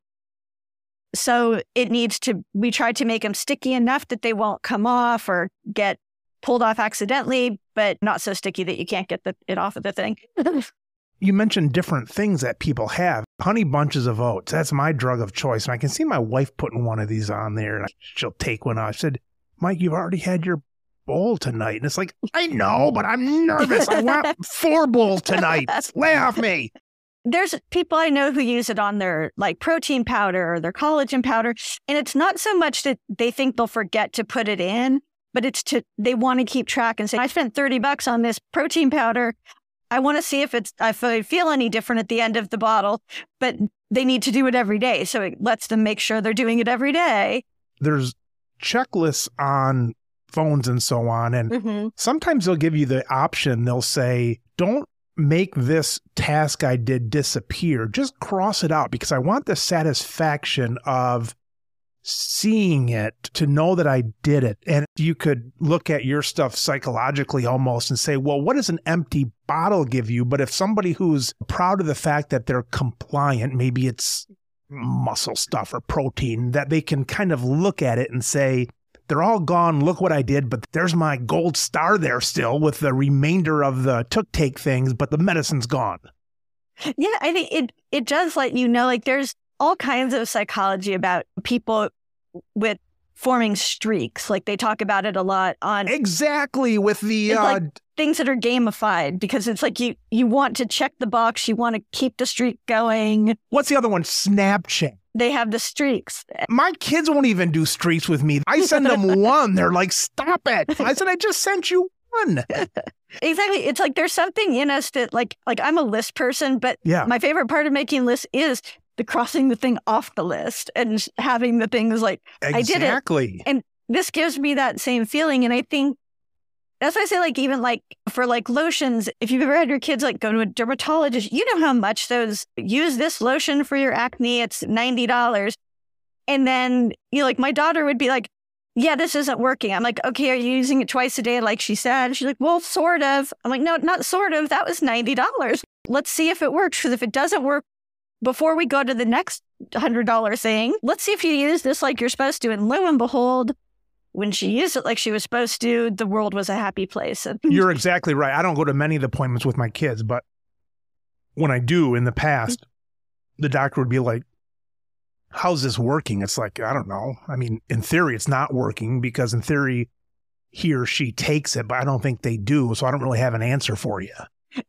So it needs to, we try to make them sticky enough that they won't come off or get pulled off accidentally, but not so sticky that you can't get the, it off of the thing. You mentioned different things that people have. Honey bunches of oats. That's my drug of choice. And I can see my wife putting one of these on there and she'll take one off. I said, Mike, you've already had your bowl tonight. And it's like, I know, but I'm nervous. I want four bowls tonight. Lay off me. there's people I know who use it on their like protein powder or their collagen powder. And it's not so much that they think they'll forget to put it in, but it's to, they want to keep track and say, I spent 30 bucks on this protein powder. I want to see if it's, if I feel any different at the end of the bottle, but they need to do it every day. So it lets them make sure they're doing it every day. There's checklists on phones and so on. And Mm-hmm. sometimes they'll give you the option. They'll say, don't make this task I did disappear. Just cross it out because I want the satisfaction of seeing it to know that I did it. And you could look at your stuff psychologically almost and say, well, what does an empty bottle give you? But if somebody who's proud of the fact that they're compliant, maybe it's muscle stuff or protein, that they can kind of look at it and say, they're all gone. Look what I did, but there's my gold star there still with the remainder of the tooktake things, but the medicine's gone. Yeah, I think it it does let you know like there's all kinds of psychology about people with forming streaks. Like they talk about it a lot on Exactly with the uh, like- things that are gamified because it's like you you want to check the box, you want to keep the streak going. what's the other one? Snapchat. They have the streaks. My kids won't even do streaks with me. I send them one. They're like, stop it. I said, I just sent you one. Exactly. It's like there's something in us that like like I'm a list person, but Yeah. my favorite part of making lists is the crossing the thing off the list and having the things like I did it. Exactly. this gives me that same feeling. And I think that's why I say, like, even like for like lotions, if you've ever had your kids like go to a dermatologist, you know how much those use this lotion for your acne. It's $90. And then you know, like, my daughter would be like, yeah, this isn't working. I'm like, okay, are you using it twice a day, like she said? She's like, well, sort of. I'm like, no, not sort of. That was $90. Let's see if it works. Because if it doesn't work, before we go to the next $100 thing, let's see if you use this like you're supposed to. And lo and behold, when she used it like she was supposed to, the world was a happy place. You're exactly right. I don't go to many of the appointments with my kids, but when I do in the past, the doctor would be like, How's this working? It's like, I don't know. I mean, in theory, it's not working because in theory, he or she takes it, but I don't think they do. So I don't really have an answer for you.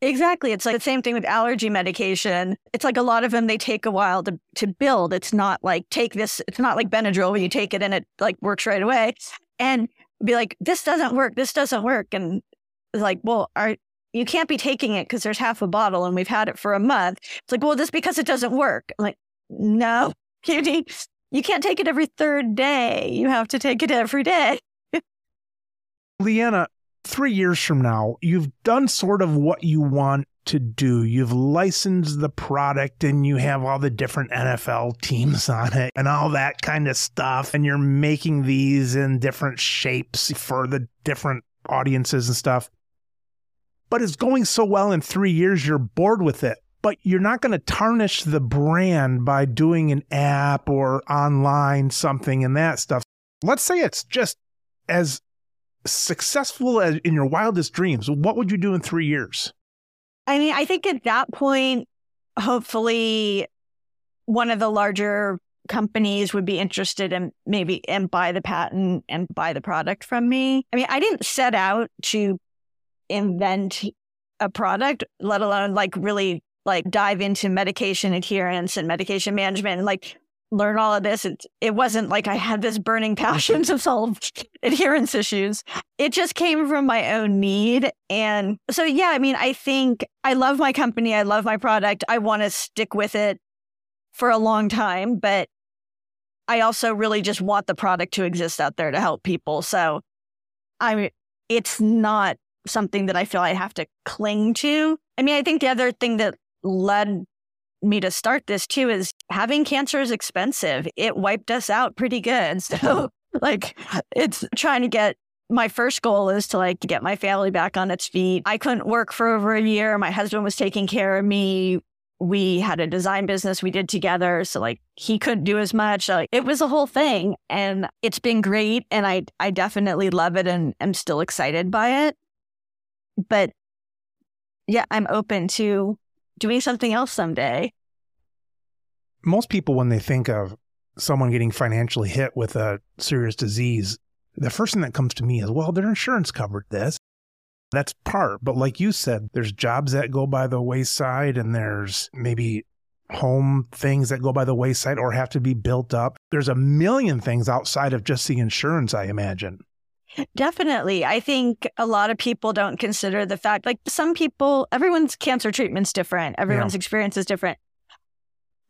Exactly. It's like the same thing with allergy medication. It's like a lot of them, they take a while to, to build. It's not like take this, it's not like Benadryl where you take it and it like works right away. And be like, this doesn't work. This doesn't work. And like, well, are, you can't be taking it because there's half a bottle and we've had it for a month. It's like, well, this because it doesn't work. I'm like, no, you need, you can't take it every third day. You have to take it every day. Leanna, three years from now, you've done sort of what you want to do. You've licensed the product and you have all the different NFL teams on it and all that kind of stuff. And you're making these in different shapes for the different audiences and stuff. But it's going so well in three years, you're bored with it. But you're not going to tarnish the brand by doing an app or online something and that stuff. Let's say it's just as successful as in your wildest dreams. What would you do in three years? I mean, I think at that point, hopefully, one of the larger companies would be interested in maybe and buy the patent and buy the product from me. I mean, I didn't set out to invent a product, let alone like really like dive into medication adherence and medication management and like learn all of this. It, it wasn't like I had this burning passion to solve adherence issues. It just came from my own need. And so, yeah, I mean, I think I love my company. I love my product. I want to stick with it for a long time, but I also really just want the product to exist out there to help people. So I it's not something that I feel I have to cling to. I mean, I think the other thing that led me to start this too is having cancer is expensive. It wiped us out pretty good. So like it's trying to get my first goal is to like get my family back on its feet. I couldn't work for over a year. My husband was taking care of me we had a design business we did together. So like he couldn't do as much. Like it was a whole thing. And it's been great. And I I definitely love it and am still excited by it. But yeah, I'm open to doing something else someday. Most people when they think of someone getting financially hit with a serious disease, the first thing that comes to me is, well, their insurance covered this. That's part. But like you said, there's jobs that go by the wayside and there's maybe home things that go by the wayside or have to be built up. There's a million things outside of just the insurance, I imagine. Definitely. I think a lot of people don't consider the fact like some people, everyone's cancer treatment's different, everyone's yeah. experience is different.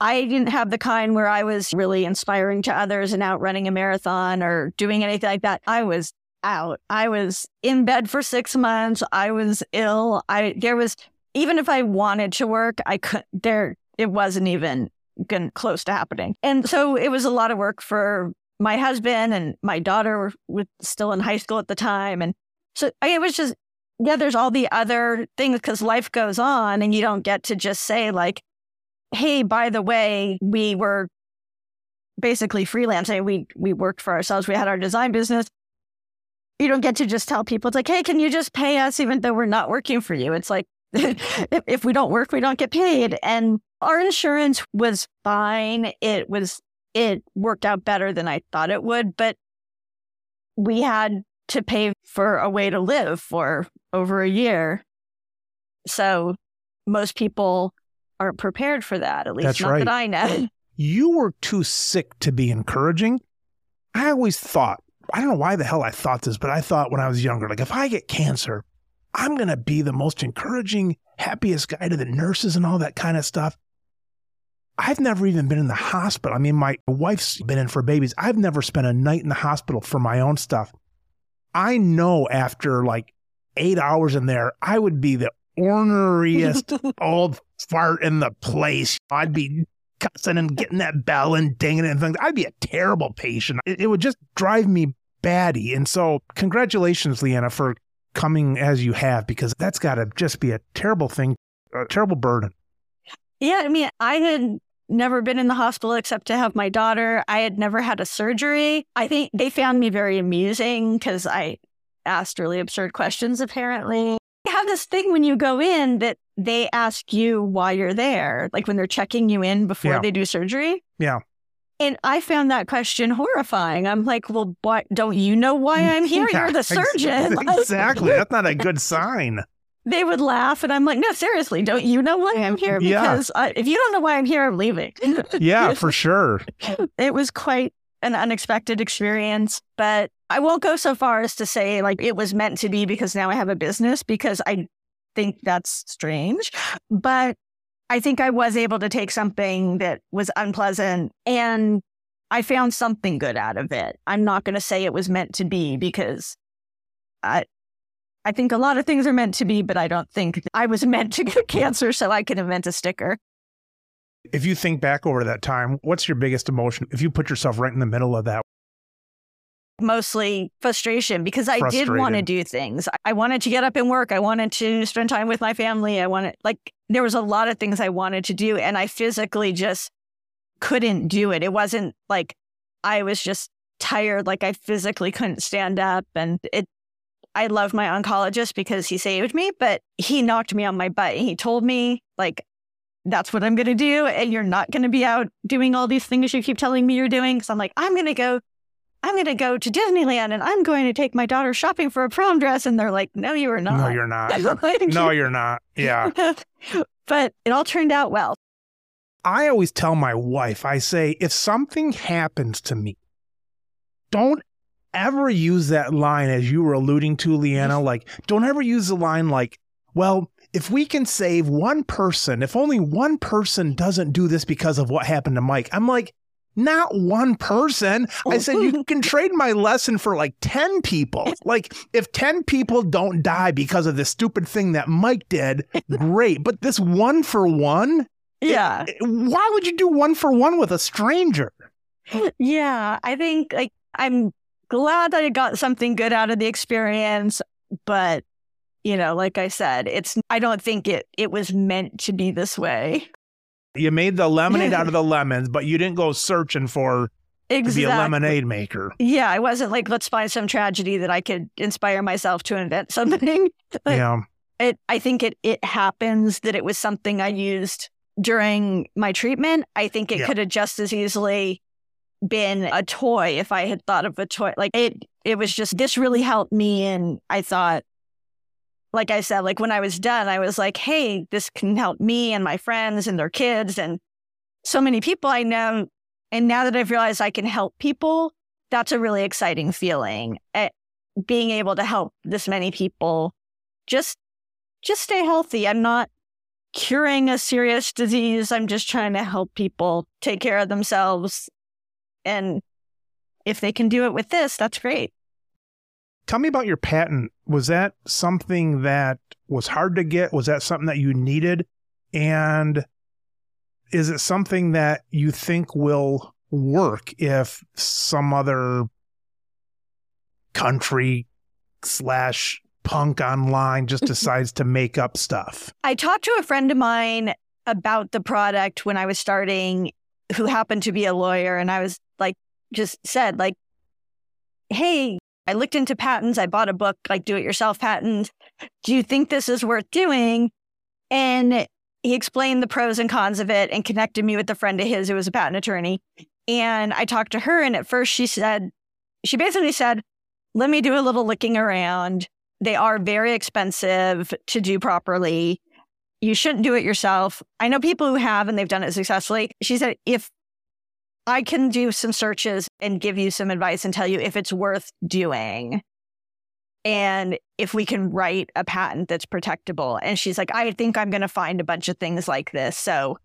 I didn't have the kind where I was really inspiring to others and out running a marathon or doing anything like that. I was out. I was in bed for six months. I was ill. I there was even if I wanted to work, I couldn't. there it wasn't even close to happening. And so it was a lot of work for my husband and my daughter was still in high school at the time. And so it was just, yeah, there's all the other things because life goes on and you don't get to just say, like, hey, by the way, we were basically freelancing. We we worked for ourselves. We had our design business you don't get to just tell people it's like, hey, can you just pay us even though we're not working for you? It's like if we don't work, we don't get paid. And our insurance was fine. It was it worked out better than I thought it would, but we had to pay for a way to live for over a year. So most people aren't prepared for that, at least That's not right. that I know. You were too sick to be encouraging. I always thought I don't know why the hell I thought this, but I thought when I was younger, like if I get cancer, I'm going to be the most encouraging, happiest guy to the nurses and all that kind of stuff. I've never even been in the hospital. I mean, my wife's been in for babies. I've never spent a night in the hospital for my own stuff. I know after like eight hours in there, I would be the orneriest old fart in the place. I'd be cussing and getting that bell and dinging it and things. I'd be a terrible patient. It, it would just drive me batty. And so, congratulations, Leanna, for coming as you have, because that's got to just be a terrible thing, a terrible burden. Yeah. I mean, I had never been in the hospital except to have my daughter. I had never had a surgery. I think they found me very amusing because I asked really absurd questions, apparently. I have this thing when you go in that they ask you why you're there, like when they're checking you in before yeah. they do surgery. Yeah. And I found that question horrifying. I'm like, well, why don't you know why mm, I'm here? Yeah, You're the surgeon. Exactly. That's not a good sign. They would laugh, and I'm like, no, seriously, don't you know why I'm here? Because yeah. Uh, I, if you don't know why I'm here, I'm leaving. yeah, for sure. It was quite an unexpected experience, but I won't go so far as to say like it was meant to be because now I have a business because I think that's strange. But I think I was able to take something that was unpleasant and I found something good out of it. I'm not going to say it was meant to be because I I think a lot of things are meant to be, but I don't think I was meant to get cancer so I can invent a sticker. If you think back over that time, what's your biggest emotion? If you put yourself right in the middle of that, mostly frustration because I did want to do things. I wanted to get up and work. I wanted to spend time with my family. I wanted, like, there was a lot of things I wanted to do, and I physically just couldn't do it. It wasn't like I was just tired, like, I physically couldn't stand up. And it, I love my oncologist because he saved me, but he knocked me on my butt. He told me, like, that's what I'm going to do. And you're not going to be out doing all these things you keep telling me you're doing. So I'm like, I'm going to go, I'm going to go to Disneyland and I'm going to take my daughter shopping for a prom dress. And they're like, no, you are not. No, you're not. Like, No, you're not. Yeah. but it all turned out well. I always tell my wife, I say, if something happens to me, don't ever use that line as you were alluding to, Leanna. Like, don't ever use the line like, well, if we can save one person, if only one person doesn't do this because of what happened to Mike, I'm like, not one person. I said, you can trade my lesson for like 10 people. Like, if 10 people don't die because of this stupid thing that Mike did, great. But this one for one, Yeah. why would you do one for one with a stranger? Yeah. I think like I'm glad that I got something good out of the experience, but you know, like I said, it's I don't think it it was meant to be this way. You made the lemonade out of the lemons, but you didn't go searching for to Exactly. be a lemonade maker. Yeah, I wasn't like, let's find some tragedy that I could inspire myself to invent something. Like, yeah. it I think it it happens that it was something I used during my treatment. I think it Yeah. could have just as easily been a toy if I had thought of a toy. Like it it was just this really helped me and I thought like I said, like when I was done, I was like, hey, this can help me and my friends and their kids and so many people I know. And now that I've realized I can help people, that's a really exciting feeling. Eh, being able to help this many people just just stay healthy. I'm not curing a serious disease. I'm just trying to help people take care of themselves. And if they can do it with this, that's great. Tell me about your patent. Was that something that was hard to get? Was that something that you needed? And is it something that you think will work if some other country slash punk online just decides to make up stuff? I talked to a friend of mine about the product when I was starting, who happened to be a lawyer. And I was like, just said, like, hey, I looked into patents. I bought a book, like do it yourself patent. Do you think this is worth doing? And he explained the pros and cons of it and connected me with a friend of his who was a patent attorney. And I talked to her. And at first she said, she basically said, let me do a little looking around. They are very expensive to do properly. You shouldn't do it yourself. I know people who have and they've done it successfully. She said, if I can do some searches and give you some advice and tell you if it's worth doing. And if we can write a patent that's protectable. And she's like, I think I'm going to find a bunch of things like this. So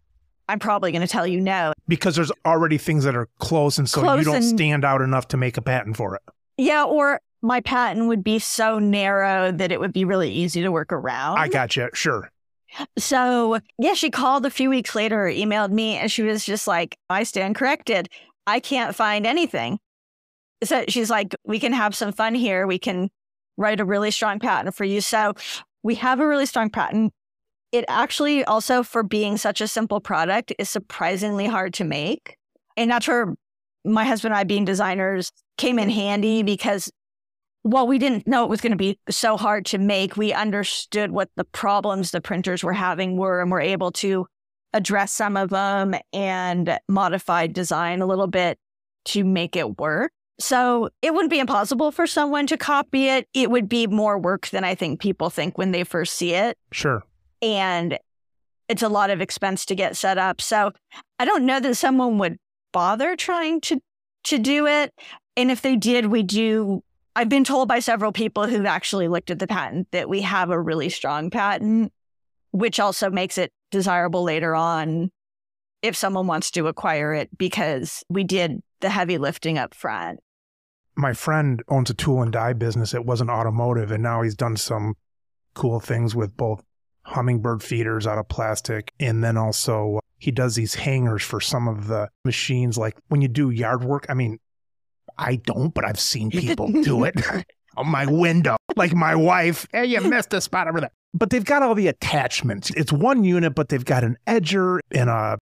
I'm probably going to tell you no. Because there's already things that are close, and so Close you don't and- stand out enough to make a patent for it. Yeah. Or my patent would be so narrow that it would be really easy to work around. I got you. Sure. So, yeah, she called a few weeks later, emailed me, and she was just like, I stand corrected. I can't find anything. So she's like, we can have some fun here. We can write a really strong patent for you. So we have a really strong patent. It actually also, for being such a simple product, is surprisingly hard to make. And that's where my husband and I, being designers, came in handy because while we didn't know it was going to be so hard to make, we understood what the problems the printers were having were and were able to address some of them and modify design a little bit to make it work. So it wouldn't be impossible for someone to copy it. It would be more work than I think people think when they first see it. Sure. And it's a lot of expense to get set up. So I don't know that someone would bother trying to to do it. And if they did, we do I've been told by several people who've actually looked at the patent that we have a really strong patent, which also makes it desirable later on if someone wants to acquire it because we did the heavy lifting up front. my friend owns a tool and die business. It wasn't automotive, and now he's done some cool things with both hummingbird feeders out of plastic, and then also he does these hangers for some of the machines. Like when you do yard work, I mean, I don't, but I've seen people do it on my window, like my wife. Hey, you missed a spot over there. But they've got all the attachments. It's one unit, but they've got an edger and a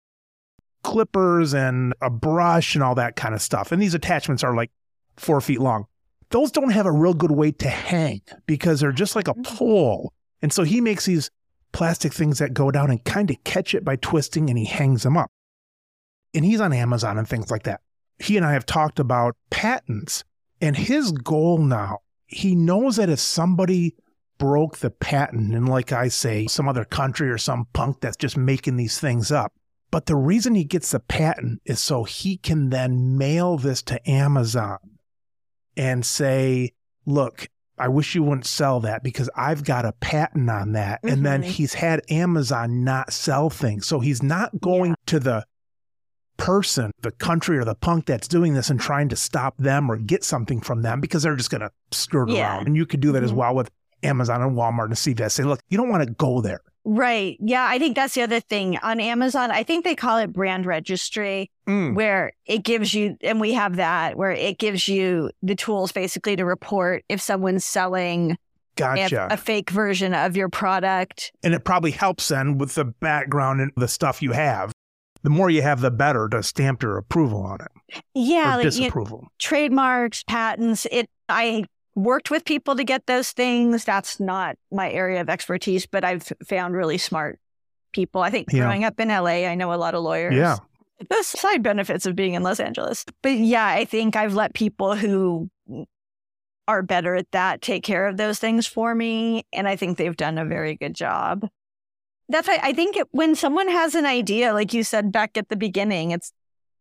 clippers and a brush and all that kind of stuff. And these attachments are like four feet long. Those don't have a real good way to hang because they're just like a mm. pole. And so he makes these plastic things that go down and kind of catch it by twisting and he hangs them up. And he's on Amazon and things like that. He and I have talked about patents and his goal now, he knows that if somebody broke the patent and like I say, some other country or some punk that's just making these things up, but the reason he gets the patent is so he can then mail this to Amazon and say, look, I wish you wouldn't sell that because I've got a patent on that. Mm-hmm. And then mm-hmm. he's had Amazon not sell things. So he's not going yeah. to the person, the country or the punk that's doing this and trying to stop them or get something from them because they're just going to skirt yeah. around. And you could do that mm-hmm. as well with Amazon and Walmart and CVS. Say, look, you don't want to go there. Right. Yeah. I think that's the other thing on Amazon. I think they call it brand registry, mm. where it gives you, and we have that, where it gives you the tools basically to report if someone's selling gotcha. a, a fake version of your product. And it probably helps then with the background and the stuff you have. The more you have, the better to stamp your approval on it. Yeah, like, disapproval. You know, trademarks, patents. It. I worked with people to get those things. That's not my area of expertise, but I've found really smart people. I think yeah. growing up in LA, I know a lot of lawyers. Yeah. The side benefits of being in Los Angeles. But yeah, I think I've let people who are better at that take care of those things for me. And I think they've done a very good job. That's why I think it, when someone has an idea, like you said back at the beginning, it's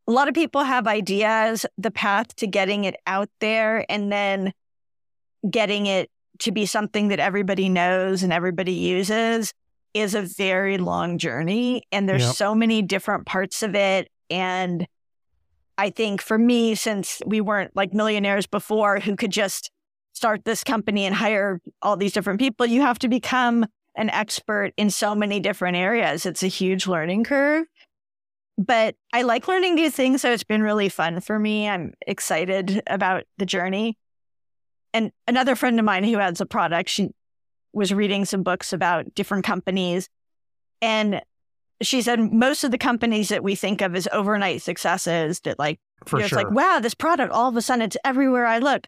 a lot of people have ideas, the path to getting it out there, and then getting it to be something that everybody knows and everybody uses is a very long journey. And there's yep. so many different parts of it. And I think for me, since we weren't like millionaires before who could just start this company and hire all these different people, you have to become an expert in so many different areas. It's a huge learning curve. But I like learning new things. So it's been really fun for me. I'm excited about the journey and another friend of mine who has a product, she was reading some books about different companies. And she said most of the companies that we think of as overnight successes that like For you know, sure. it's like, wow, this product all of a sudden it's everywhere I look.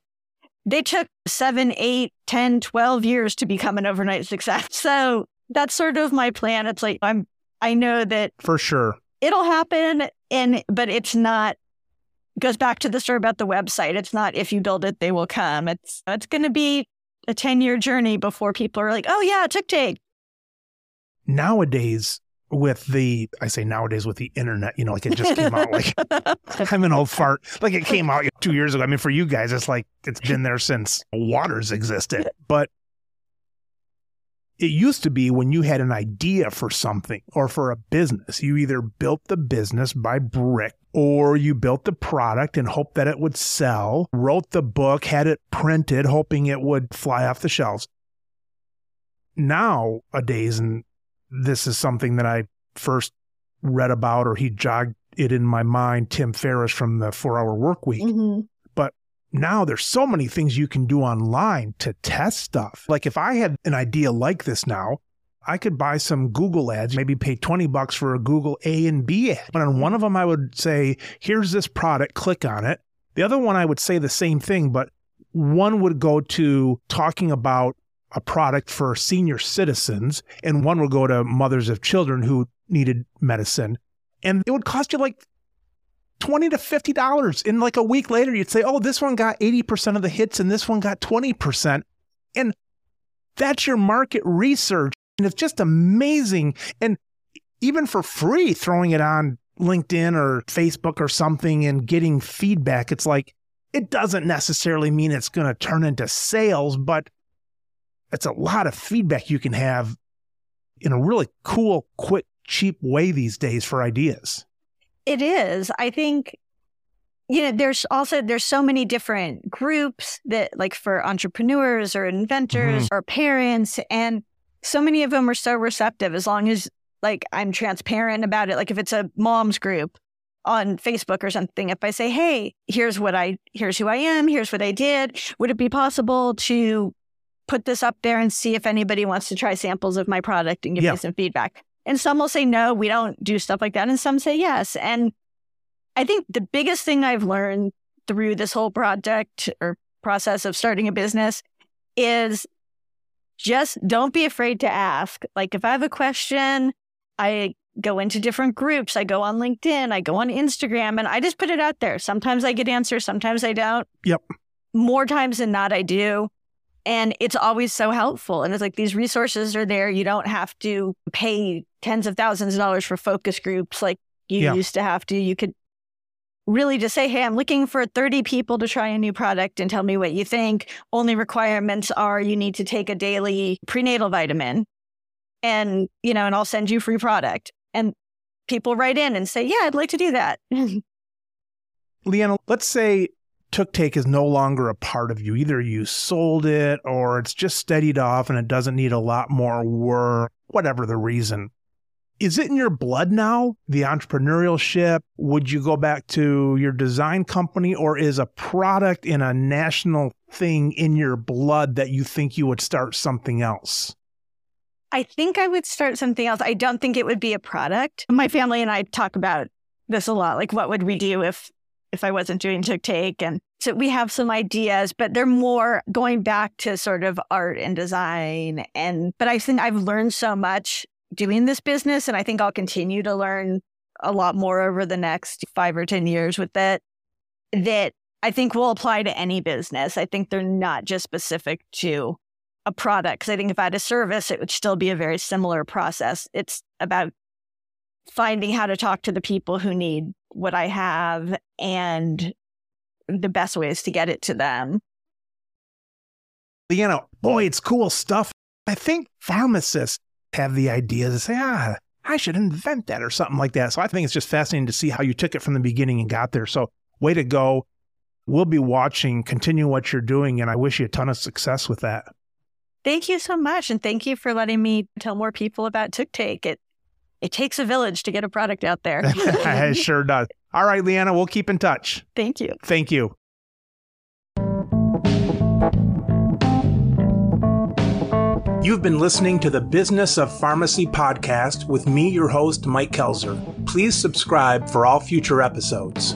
They took seven, eight, ten, twelve years to become an overnight success. So that's sort of my plan. It's like I'm I know that For sure. It'll happen and but it's not goes back to the story about the website. It's not if you build it, they will come. It's it's going to be a 10 year journey before people are like, oh, yeah, tooktake. Nowadays, with the, I say nowadays with the internet, you know, like it just came out like I'm an old fart. Like it came out two years ago. I mean, for you guys, it's like it's been there since waters existed. But it used to be when you had an idea for something or for a business, you either built the business by brick or you built the product and hoped that it would sell, wrote the book, had it printed, hoping it would fly off the shelves. Nowadays, and this is something that I first read about or he jogged it in my mind, Tim Ferriss from the four hour work week. Mm-hmm. But now there's so many things you can do online to test stuff. Like if I had an idea like this now, I could buy some Google ads, maybe pay 20 bucks for a Google A and B ad. And on one of them, I would say, here's this product, click on it. The other one, I would say the same thing, but one would go to talking about a product for senior citizens, and one would go to mothers of children who needed medicine. And it would cost you like 20 to $50. And like a week later, you'd say, oh, this one got 80% of the hits and this one got 20%. And that's your market research. And it's just amazing. And even for free, throwing it on LinkedIn or Facebook or something and getting feedback, it's like, it doesn't necessarily mean it's going to turn into sales, but it's a lot of feedback you can have in a really cool, quick, cheap way these days for ideas. It is. I think you know there's also there's so many different groups that like for entrepreneurs or inventors mm-hmm. or parents and so many of them are so receptive as long as like I'm transparent about it. Like if it's a mom's group, on Facebook or something, if I say, hey, here's what I, here's who I am, here's what I did, would it be possible to put this up there and see if anybody wants to try samples of my product and give Yeah. me some feedback? And some will say, no, we don't do stuff like that. And some say yes. And I think the biggest thing I've learned through this whole project or process of starting a business is just don't be afraid to ask. Like if I have a question, I go into different groups. I go on LinkedIn, I go on Instagram, and I just put it out there. Sometimes I get answers, sometimes I don't. Yep. More times than not, I do. And it's always so helpful. And it's like these resources are there. You don't have to pay tens of thousands of dollars for focus groups like you Yeah. used to have to. You could really just say, Hey, I'm looking for 30 people to try a new product and tell me what you think. Only requirements are you need to take a daily prenatal vitamin and, you know, and I'll send you free product. And people write in and say, Yeah, I'd like to do that. Leanna, let's say tooktake is no longer a part of you. Either you sold it or it's just steadied off and it doesn't need a lot more work, whatever the reason. Is it in your blood now, the entrepreneurship? Would you go back to your design company or is a product in a national thing in your blood that you think you would start something else? I think I would start something else. I don't think it would be a product. My family and I talk about this a lot. Like, what would we do if if I wasn't doing tooktake? And so we have some ideas, but they're more going back to sort of art and design. And but I think I've learned so much doing this business, and I think I'll continue to learn a lot more over the next five or ten years with it. That I think will apply to any business. I think they're not just specific to a product. Because I think if I had a service, it would still be a very similar process. It's about finding how to talk to the people who need what I have and the best ways to get it to them. Leanna, boy, it's cool stuff. I think pharmacists have the idea to say, ah, I should invent that or something like that. So I think it's just fascinating to see how you took it from the beginning and got there. So, way to go. We'll be watching, continue what you're doing, and I wish you a ton of success with that. Thank you so much. And thank you for letting me tell more people about Take. It it takes a village to get a product out there. it sure does. All right, Leanna, we'll keep in touch. Thank you. Thank you. You've been listening to the Business of Pharmacy podcast with me, your host, Mike Koelzer. Please subscribe for all future episodes.